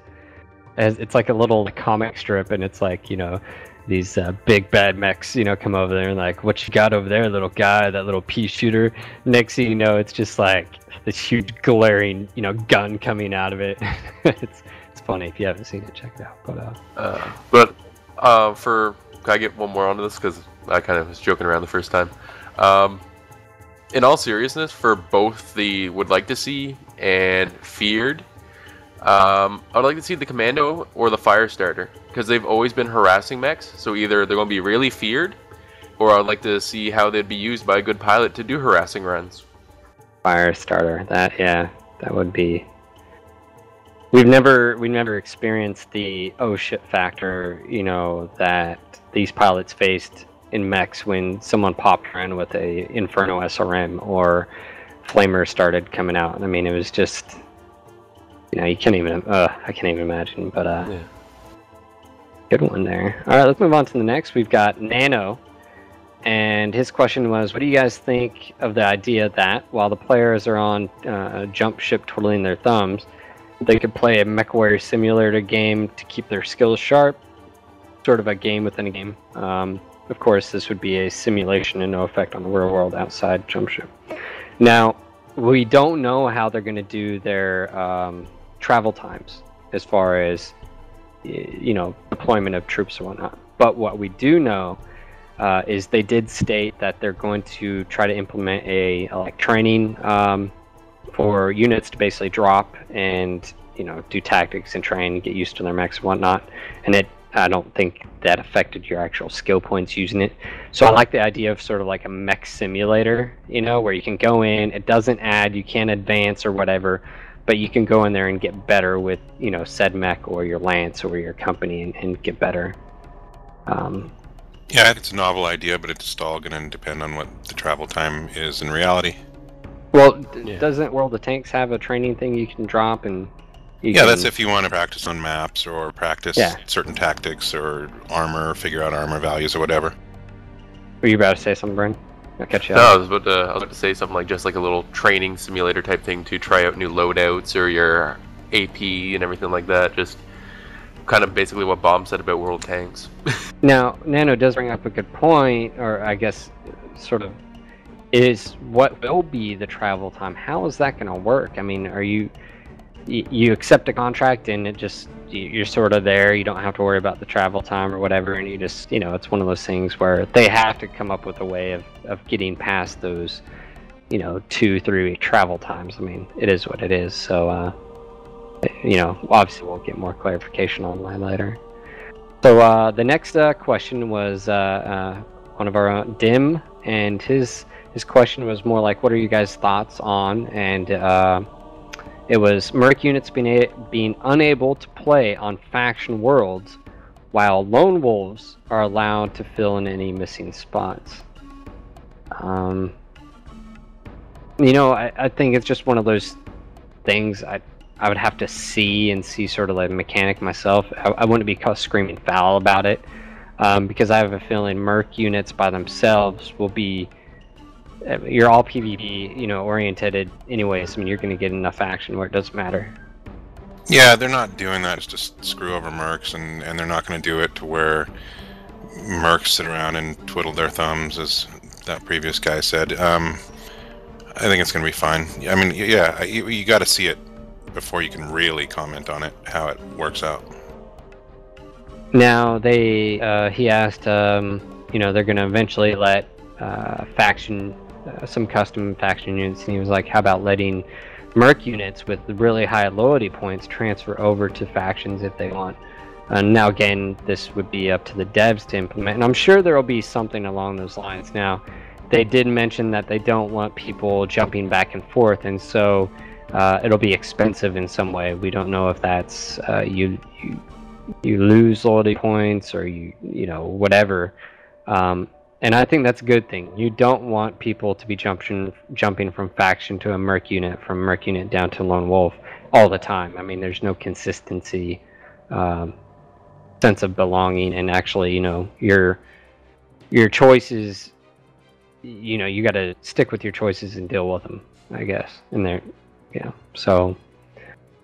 As it's like a little comic strip, and it's like you know these uh, big bad mechs, you know, come over there and like, what you got over there, little guy, that little pea shooter. Next thing you know, it's just like this huge glaring, you know, gun coming out of it. it's it's funny if you haven't seen it, check it out. But uh, uh but uh, for can I get one more onto this because I kind of was joking around the first time. Um, in all seriousness, for both the would like to see and feared, um, I'd like to see the commando or the Firestarter because they've always been harassing mechs. So either they're going to be really feared, or I'd like to see how they'd be used by a good pilot to do harassing runs. Firestarter, that yeah, that would be. We've never we never experienced the oh shit factor, you know, that these pilots faced in mechs when someone popped around with a Inferno SRM or Flamer started coming out. I mean, it was just, you know, you can't even, uh, I can't even imagine. But uh, yeah. good one there. All right, let's move on to the next. We've got Nano, and his question was, what do you guys think of the idea that while the players are on uh, jump ship twiddling their thumbs, they could play a MechWarrior simulator game to keep their skills sharp, sort of a game within a game. Um, of course, this would be a simulation and no effect on the real world outside jump ship. Now, we don't know how they're going to do their um, travel times as far as you know deployment of troops and whatnot. But what we do know uh, is they did state that they're going to try to implement a like training um, for units to basically drop and you know do tactics and train, and get used to their mechs and whatnot. And it I don't think that affected your actual skill points using it. So I like the idea of sort of like a mech simulator, you know, where you can go in, it doesn't add, you can't advance or whatever, but you can go in there and get better with, you know, said mech or your lance or your company and, and get better. Um, yeah, it's a novel idea, but it's all going to depend on what the travel time is in reality. Well, yeah. doesn't World of Tanks have a training thing you can drop and yeah, can... that's if you want to practice on maps or practice yeah. certain tactics or armor, figure out armor values or whatever. Were you about to say something, Brian? I'll catch you. No, I was about to. I was about to say something like just like a little training simulator type thing to try out new loadouts or your AP and everything like that. Just kind of basically what Bomb said about World Tanks. now, Nano does bring up a good point, or I guess, sort of, is what will be the travel time? How is that going to work? I mean, are you you accept a contract and it just you're sort of there. You don't have to worry about the travel time or whatever. And you just you know it's one of those things where they have to come up with a way of, of getting past those you know two three week travel times. I mean it is what it is. So uh you know obviously we'll get more clarification on that later. So uh the next uh, question was uh, uh one of our own dim and his his question was more like what are you guys thoughts on? And uh it was Merc units being, a- being unable to play on faction worlds, while lone wolves are allowed to fill in any missing spots. Um, you know, I, I think it's just one of those things I I would have to see and see sort of like a mechanic myself. I, I wouldn't be screaming foul about it um, because I have a feeling Merc units by themselves will be you're all PvP, you know, oriented anyways. I mean, you're going to get enough action where it doesn't matter. Yeah, they're not doing that just to screw over mercs, and, and they're not going to do it to where mercs sit around and twiddle their thumbs, as that previous guy said. Um, I think it's going to be fine. I mean, yeah, you, you got to see it before you can really comment on it, how it works out. Now, they, uh, he asked, um, you know, they're going to eventually let uh, faction, uh, some custom faction units, and he was like, how about letting merc units with really high loyalty points transfer over to factions if they want? And now, again, this would be up to the devs to implement, and I'm sure there will be something along those lines. Now, they did mention that they don't want people jumping back and forth, and so uh, it'll be expensive in some way. We don't know if that's uh, you, you you lose loyalty points or you you know whatever. Um, and I think that's a good thing. You don't want people to be jumping jumping from faction to a merc unit, from merc unit down to lone wolf all the time. I mean, there's no consistency, um, sense of belonging, and actually, you know, your your choices. You know, you got to stick with your choices and deal with them. I guess, and there, yeah. So,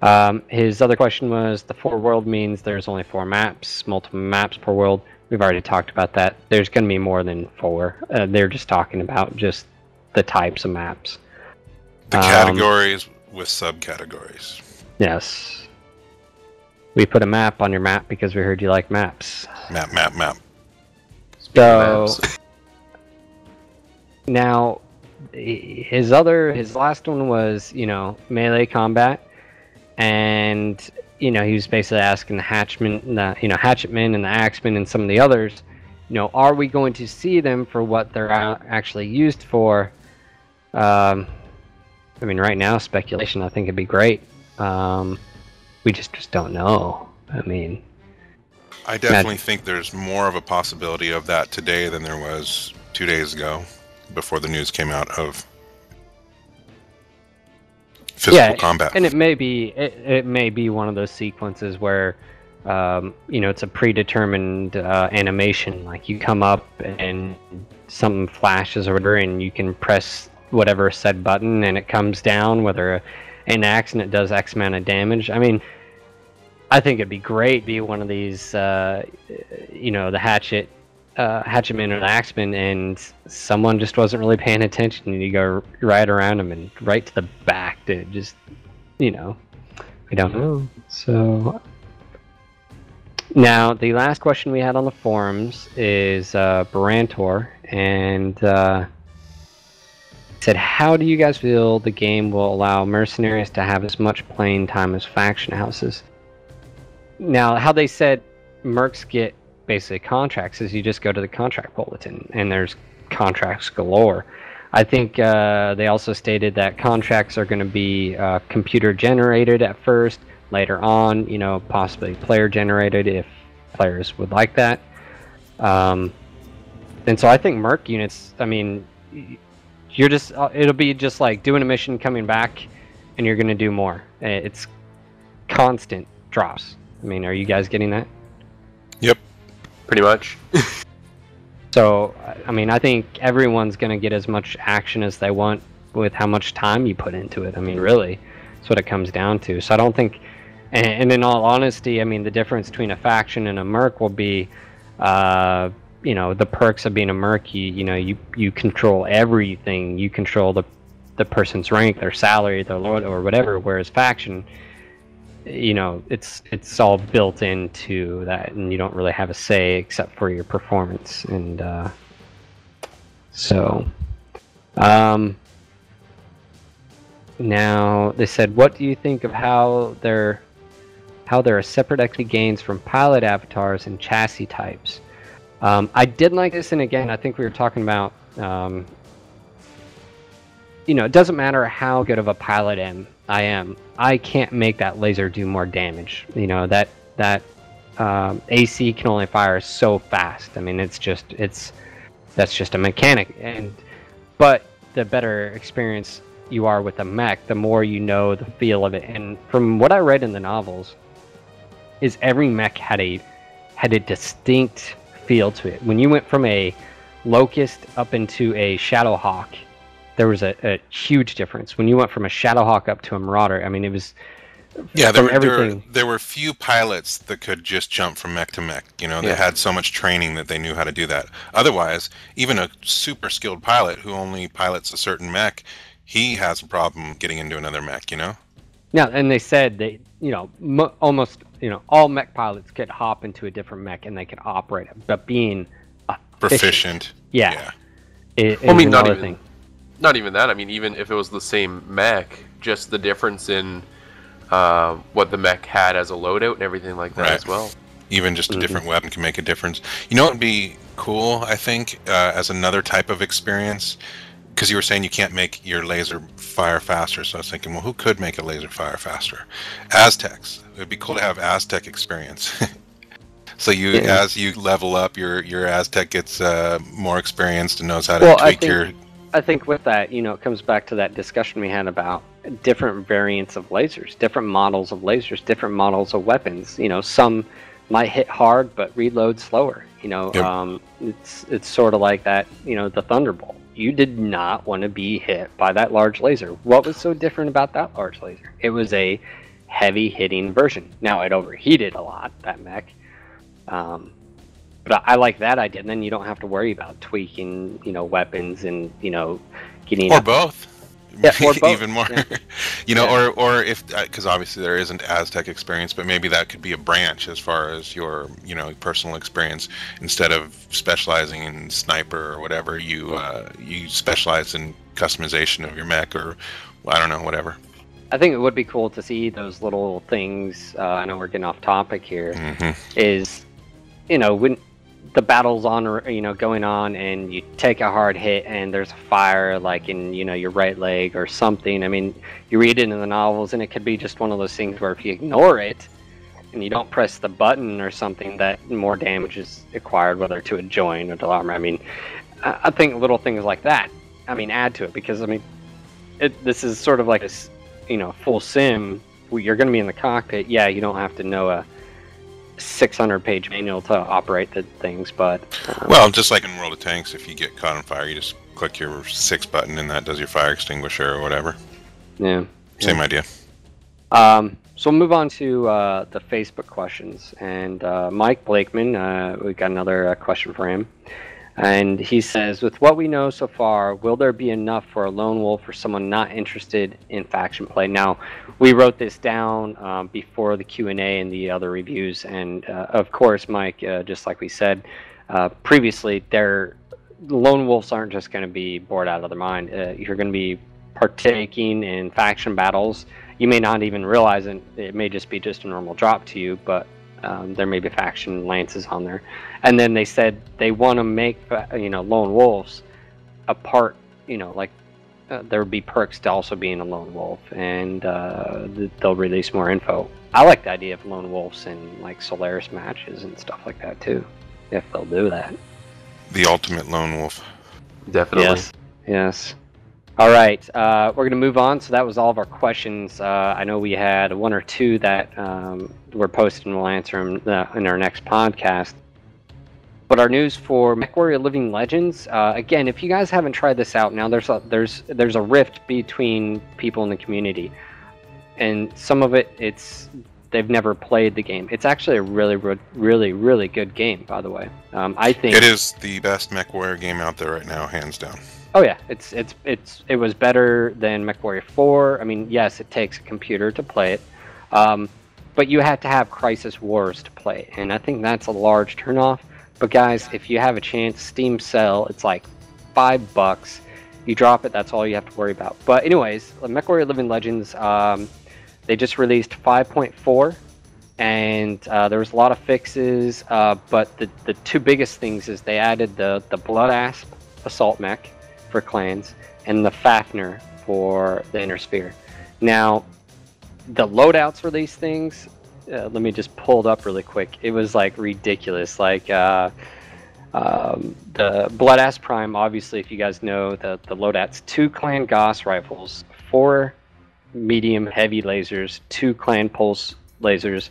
um, his other question was the four world means there's only four maps, multiple maps per world. We've already talked about that. There's going to be more than four. Uh, they're just talking about just the types of maps. The um, categories with subcategories. Yes. We put a map on your map because we heard you like maps. Map, map, map. So now his other his last one was, you know, melee combat and you know, he was basically asking the Hatchman, the, you know, Hatchetman and the Axeman and some of the others, you know, are we going to see them for what they're actually used for? Um, I mean, right now, speculation, I think it'd be great. Um, we just just don't know. I mean, I definitely think there's more of a possibility of that today than there was two days ago, before the news came out of physical yeah, combat. And it may be it, it may be one of those sequences where um, you know it's a predetermined uh, animation. Like you come up and something flashes or whatever, and you can press whatever said button, and it comes down. Whether an axe and it does X amount of damage. I mean, I think it'd be great be one of these. Uh, you know, the hatchet uh, Hatchetman or the Axeman, and someone just wasn't really paying attention, and you go right around him and right to the back to just, you know, we don't know. So now the last question we had on the forums is uh, Barantor, and uh, said, "How do you guys feel the game will allow mercenaries to have as much playing time as faction houses?" Now, how they said mercs get basically contracts is you just go to the contract bulletin and there's contracts galore. I think uh, they also stated that contracts are going to be uh, computer generated at first, later on, you know, possibly player generated if players would like that. Um, and so I think Merc units, I mean, you're just, uh, it'll be just like doing a mission, coming back, and you're going to do more. It's constant drops. I mean, are you guys getting that? Yep pretty much. so, I mean, I think everyone's going to get as much action as they want with how much time you put into it. I mean, really, that's what it comes down to. So I don't think, and, and in all honesty, I mean, the difference between a faction and a merc will be, uh, you know, the perks of being a merc. You, you know, you you control everything. You control the the person's rank, their salary, their lord, or whatever. Whereas faction, you know it's it's all built into that and you don't really have a say except for your performance and uh, so um, now they said what do you think of how there how there are separate XP gains from pilot avatars and chassis types? Um, I did like this and again I think we were talking about um, you know it doesn't matter how good of a pilot am I am. I can't make that laser do more damage. You know that that um, AC can only fire so fast. I mean, it's just it's that's just a mechanic. And but the better experience you are with a mech, the more you know the feel of it. And from what I read in the novels, is every mech had a had a distinct feel to it. When you went from a locust up into a shadowhawk, there was a, a huge difference when you went from a Shadowhawk up to a Marauder. I mean, it was yeah, there were, everything. There were, there were few pilots that could just jump from mech to mech. You know, they yeah. had so much training that they knew how to do that. Otherwise, even a super skilled pilot who only pilots a certain mech, he has a problem getting into another mech. You know. Yeah, and they said they, you know, m- almost, you know, all mech pilots could hop into a different mech and they could operate it, but being proficient, yeah, yeah. It, well, I mean, not even, thing. Not even that. I mean, even if it was the same mech, just the difference in uh, what the mech had as a loadout and everything like that right. as well. Even just a mm-hmm. different weapon can make a difference. You know it'd be cool, I think, uh, as another type of experience? Because you were saying you can't make your laser fire faster, so I was thinking, well, who could make a laser fire faster? AsTechs. It would be cool to have AsTech experience. so you, yeah. as you level up, your your AsTech gets uh, more experienced and knows how to well, tweak think, your. I think with that, you know, it comes back to that discussion we had about different variants of lasers, different models of lasers, different models of weapons. You know, some might hit hard but reload slower. You know, yep. um, it's it's sort of like that. You know, the Thunderbolt. You did not want to be hit by that large laser. What was so different about that large laser? It was a heavy hitting version. Now it overheated a lot that mech, um, but I, I like that idea. And then you don't have to worry about tweaking, you know, weapons and you know, getting or both yeah, or even more. Yeah. you know, yeah. or or if because uh, obviously there isn't AsTech experience, but maybe that could be a branch as far as your you know personal experience. Instead of specializing in sniper or whatever, you uh, you specialize in customization of your mech or I don't know whatever. I think it would be cool to see those little things. Uh, I know we're getting off topic here. Mm-hmm. Is you know when the battle's on, you know, going on, and you take a hard hit, and there's a fire, like in, you know, your right leg or something. I mean, you read it in the novels, and it could be just one of those things where if you ignore it, and you don't press the button or something, that more damage is acquired, whether to a joint or to armor. I mean, I think little things like that. I mean, add to it because I mean, it, this is sort of like a, you know, full sim. You're going to be in the cockpit. Yeah, you don't have to know a 600 page manual to operate the things, but. Um, well, just like in World of Tanks, if you get caught on fire, you just click your six button and that does your fire extinguisher or whatever. Yeah. Same yeah. idea. Um, so we'll move on to uh, the Facebook questions. And uh, Mike Blakeman, uh, we've got another uh, question for him. And he says, with what we know so far, will there be enough for a lone wolf or someone not interested in faction play? Now, we wrote this down um, before the Q and A and the other reviews, and uh, of course, Mike, uh, just like we said uh, previously, there lone wolves aren't just going to be bored out of their mind. Uh, you're going to be partaking in faction battles. You may not even realize it. It may just be just a normal drop to you, but um, there may be faction lances on there, and then they said they want to make uh, you know lone wolves a part. You know, like uh, there would be perks to also being a lone wolf, and uh, they'll release more info. I like the idea of lone wolves in like Solaris matches and stuff like that too, if they'll do that. The ultimate lone wolf. Definitely. Yes. Yes. All right, uh, we're going to move on. So that was all of our questions. Uh, I know we had one or two that um, were posted, and we'll answer them uh, in our next podcast. But our news for MechWarrior Living Legends, uh, again, if you guys haven't tried this out now, there's a, there's there's a rift between people in the community, and some of it it's they've never played the game. It's actually a really, really, really good game, by the way. Um, I think it is the best MechWarrior game out there right now, hands down. Oh yeah, it's it's it's it was better than MechWarrior 4. I mean, yes, it takes a computer to play it, um, but you had to have Crysis Wars to play, it, and I think that's a large turnoff. But guys, if you have a chance, Steam sell, it's like five bucks. You drop it, that's all you have to worry about. But anyways, MechWarrior Living Legends, um, they just released 5.4, and uh, there was a lot of fixes. Uh, but the the two biggest things is they added the the Blood Asp assault mech for clans, and the Fafnir for the Inner Sphere. Now, the loadouts for these things, uh, let me just pull it up really quick. It was like ridiculous. Like uh, um, the Blood Asp Prime, obviously, if you guys know, the, the loadouts two clan Gauss rifles, four medium heavy lasers, two clan pulse lasers,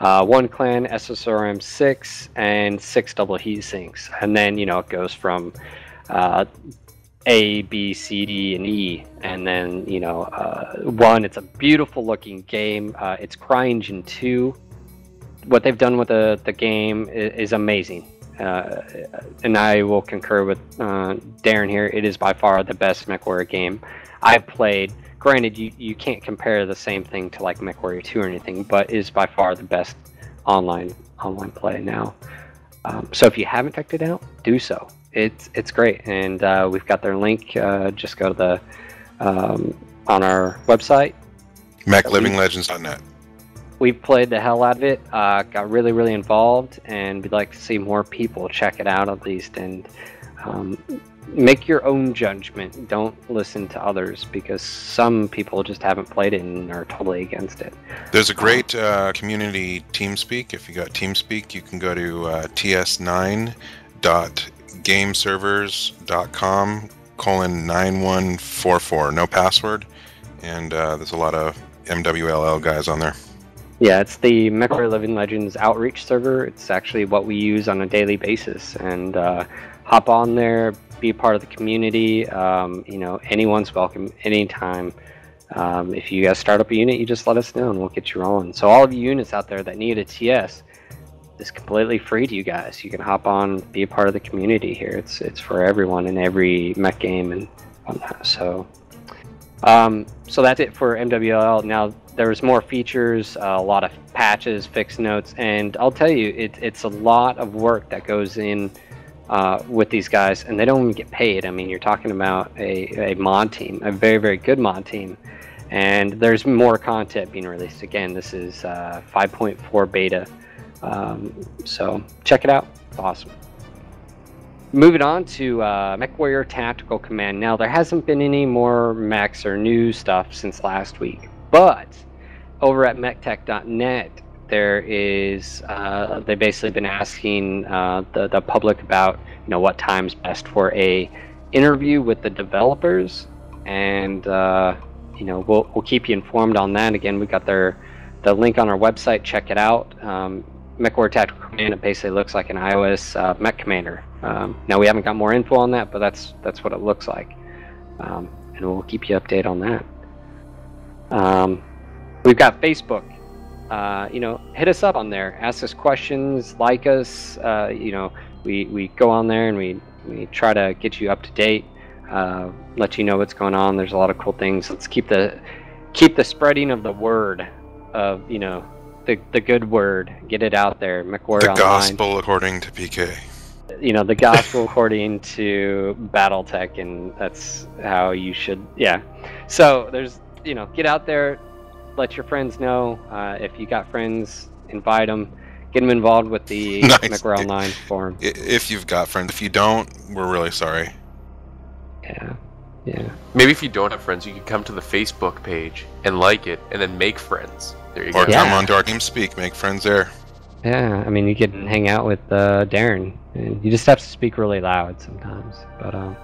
uh, one clan SSRM 6, and six double heat sinks. And then, you know, it goes from uh, A, B, C, D, and E, and then you know uh, one. It's a beautiful looking game. Uh, it's CryEngine two. What they've done with the the game is, is amazing, uh, and I will concur with uh, Darren here. It is by far the best MechWarrior game I've played. Granted, you, you can't compare the same thing to like MechWarrior 2 or anything, but is by far the best online online play now. Um, so if you haven't checked it out, do so. It's it's great, and uh, we've got their link. Uh, just go to the um, on our website. MechLivingLegends.net. We've played the hell out of it. Uh, got really really involved, and we'd like to see more people check it out at least. And um, make your own judgment. Don't listen to others because some people just haven't played it and are totally against it. There's a great uh, community TeamSpeak. If you got TeamSpeak, you can go to uh, ts9.gameservers.com colon 9144. No password. And uh, there's a lot of MWLL guys on there. Yeah, it's the MechWarrior Living Legends outreach server. It's actually what we use on a daily basis. And uh, hop on there, be part of the community. Um, you know, anyone's welcome anytime. Um, if you guys start up a unit, you just let us know and we'll get you rolling. So all of you units out there that need a TS is completely free to you guys. You can hop on, be a part of the community here. It's it's for everyone in every mech game and whatnot. So, um, so that's it for MWL. Now there's more features, uh, a lot of patches, fix notes, and I'll tell you, it, it's a lot of work that goes in uh, with these guys, and they don't even get paid. I mean, you're talking about a, a mod team, a very, very good mod team, and there's more content being released. Again, this is uh, 5.4 beta, um, so check it out. Awesome. Moving on to uh, MechWarrior Tactical Command. Now, there hasn't been any more mechs or new stuff since last week, but over at mechtech.net, there is uh, they've basically been asking uh, the the public about you know what time's best for a interview with the developers, and uh, you know we'll we'll keep you informed on that. Again, we've got their the link on our website. Check it out. Um, MechWarrior Tactical Command it basically looks like an iOS uh, Mech Commander. Um, now we haven't got more info on that, but that's that's what it looks like, um, and we'll keep you updated on that. Um, we've got Facebook uh, you know, hit us up on there. Ask us questions, like us. Uh, you know, we, we go on there and we, we try to get you up to date, uh, let you know what's going on. There's a lot of cool things. Let's keep the keep the spreading of the word of you know the the good word. Get it out there. MechWarrior The Online. gospel according to PK. You know the gospel according to BattleTech, and that's how you should. Yeah. So there's you know get out there, let your friends know. Uh, if you got friends, invite them. Get them involved with the Nice. MechWarrior Online forum. If you've got friends, if you don't, we're really sorry. Yeah, yeah. Maybe if you don't have friends, you could come to the Facebook page and like it, and then make friends. There you Or go. Yeah. come on to our team speak, make friends there. Yeah, I mean, you can hang out with uh, Darren, and you just have to speak really loud sometimes. But um,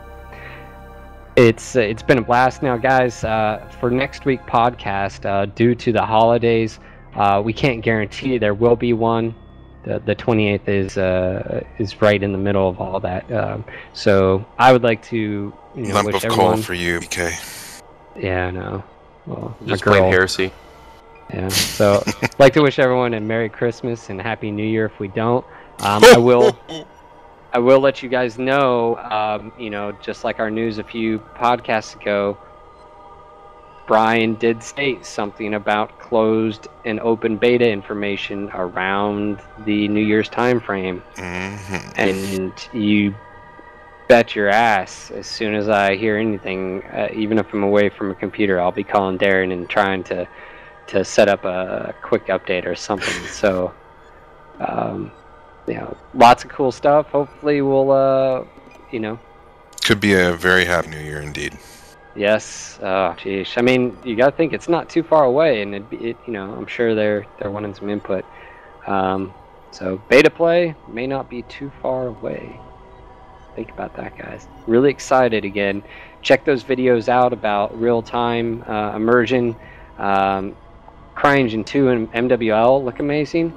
it's it's been a blast. Now, guys, uh, for next week podcast, uh, due to the holidays, uh, we can't guarantee there will be one. The the 28th is uh, is right in the middle of all that. Um, so I would like to you know, Lump wish of everyone. coal for you, PK. Yeah, no. Well, my Just girl. plain heresy. Yeah. So, like to wish everyone a Merry Christmas and Happy New Year. If we don't, um, I will. I will let you guys know. Um, you know, just like our news a few podcasts ago, Brian did state something about closed and open beta information around the New Year's time frame, hmm and you bet your ass as soon as I hear anything, uh, even if I'm away from a computer, I'll be calling Darren and trying to to set up a quick update or something. So, um, you know, lots of cool stuff. Hopefully, we'll, uh, you know, Could be a very happy new year indeed. yes. Oh, geez. I mean, you got to think it's not too far away, and it, it, you know, I'm sure they're they're wanting some input. Um, so, beta play may not be too far away. Think about that, guys. Really excited again. Check those videos out about real time uh, immersion. Um, CryEngine 2 and MWL look amazing.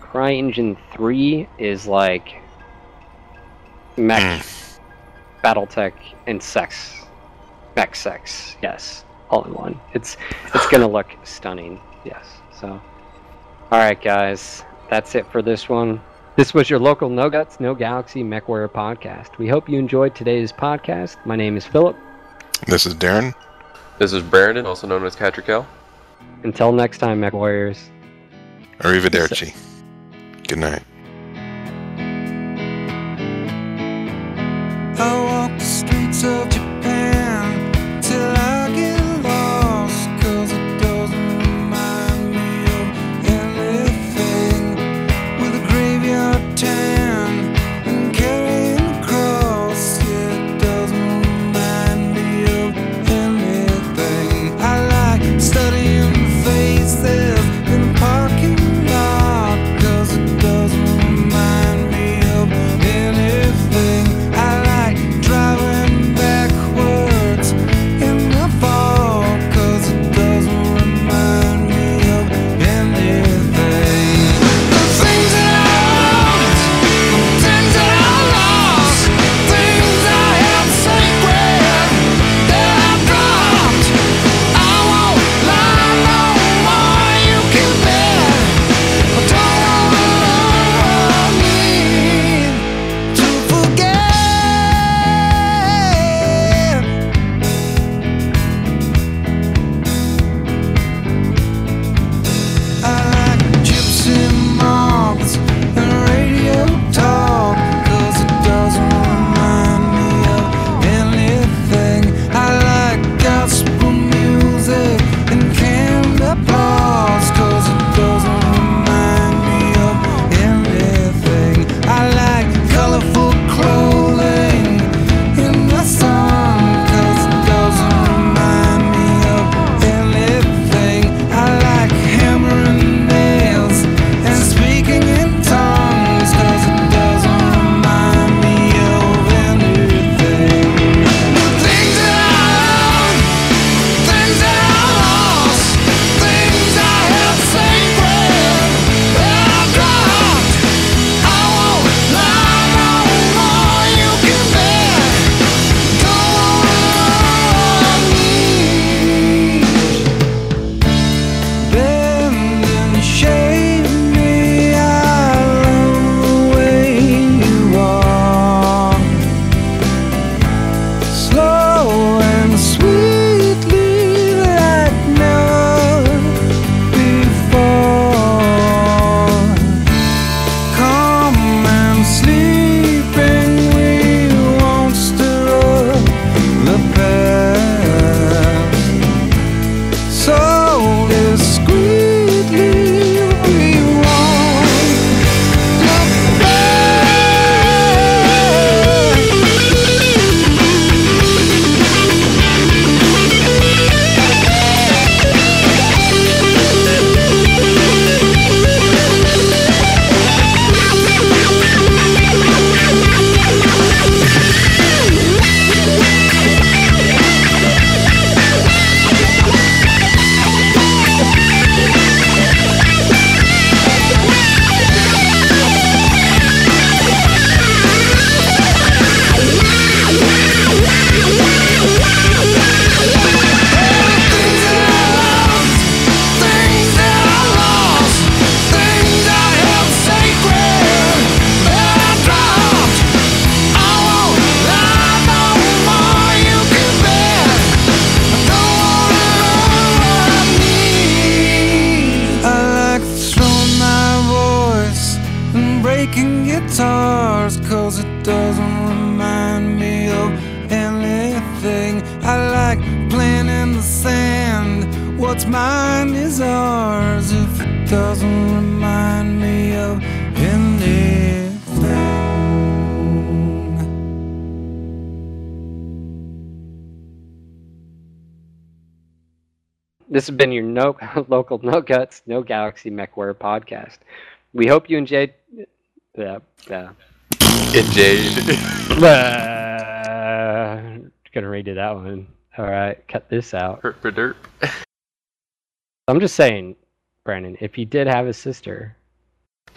CryEngine 3 is like mech. Hmm. BattleTech, and sex, mech sex. Yes, all in one. It's it's gonna look stunning. Yes. So, all right, guys, that's it for this one. This was your local No Guts, No Galaxy MechWarrior podcast. We hope you enjoyed today's podcast. My name is Philip. This is Darren. This is Brandon, also known as Catrical. Until next time, Mech Warriors. Arrivederci. Good night. I walk the streets of been your no local No Guts, No Galaxy MechWarrior podcast. We hope you enjoyed. Yeah, yeah. Enjoyed. uh, gonna redo that one. All right, cut this out. Hurt for dirt. I'm just saying, Brandon, if he did have a sister,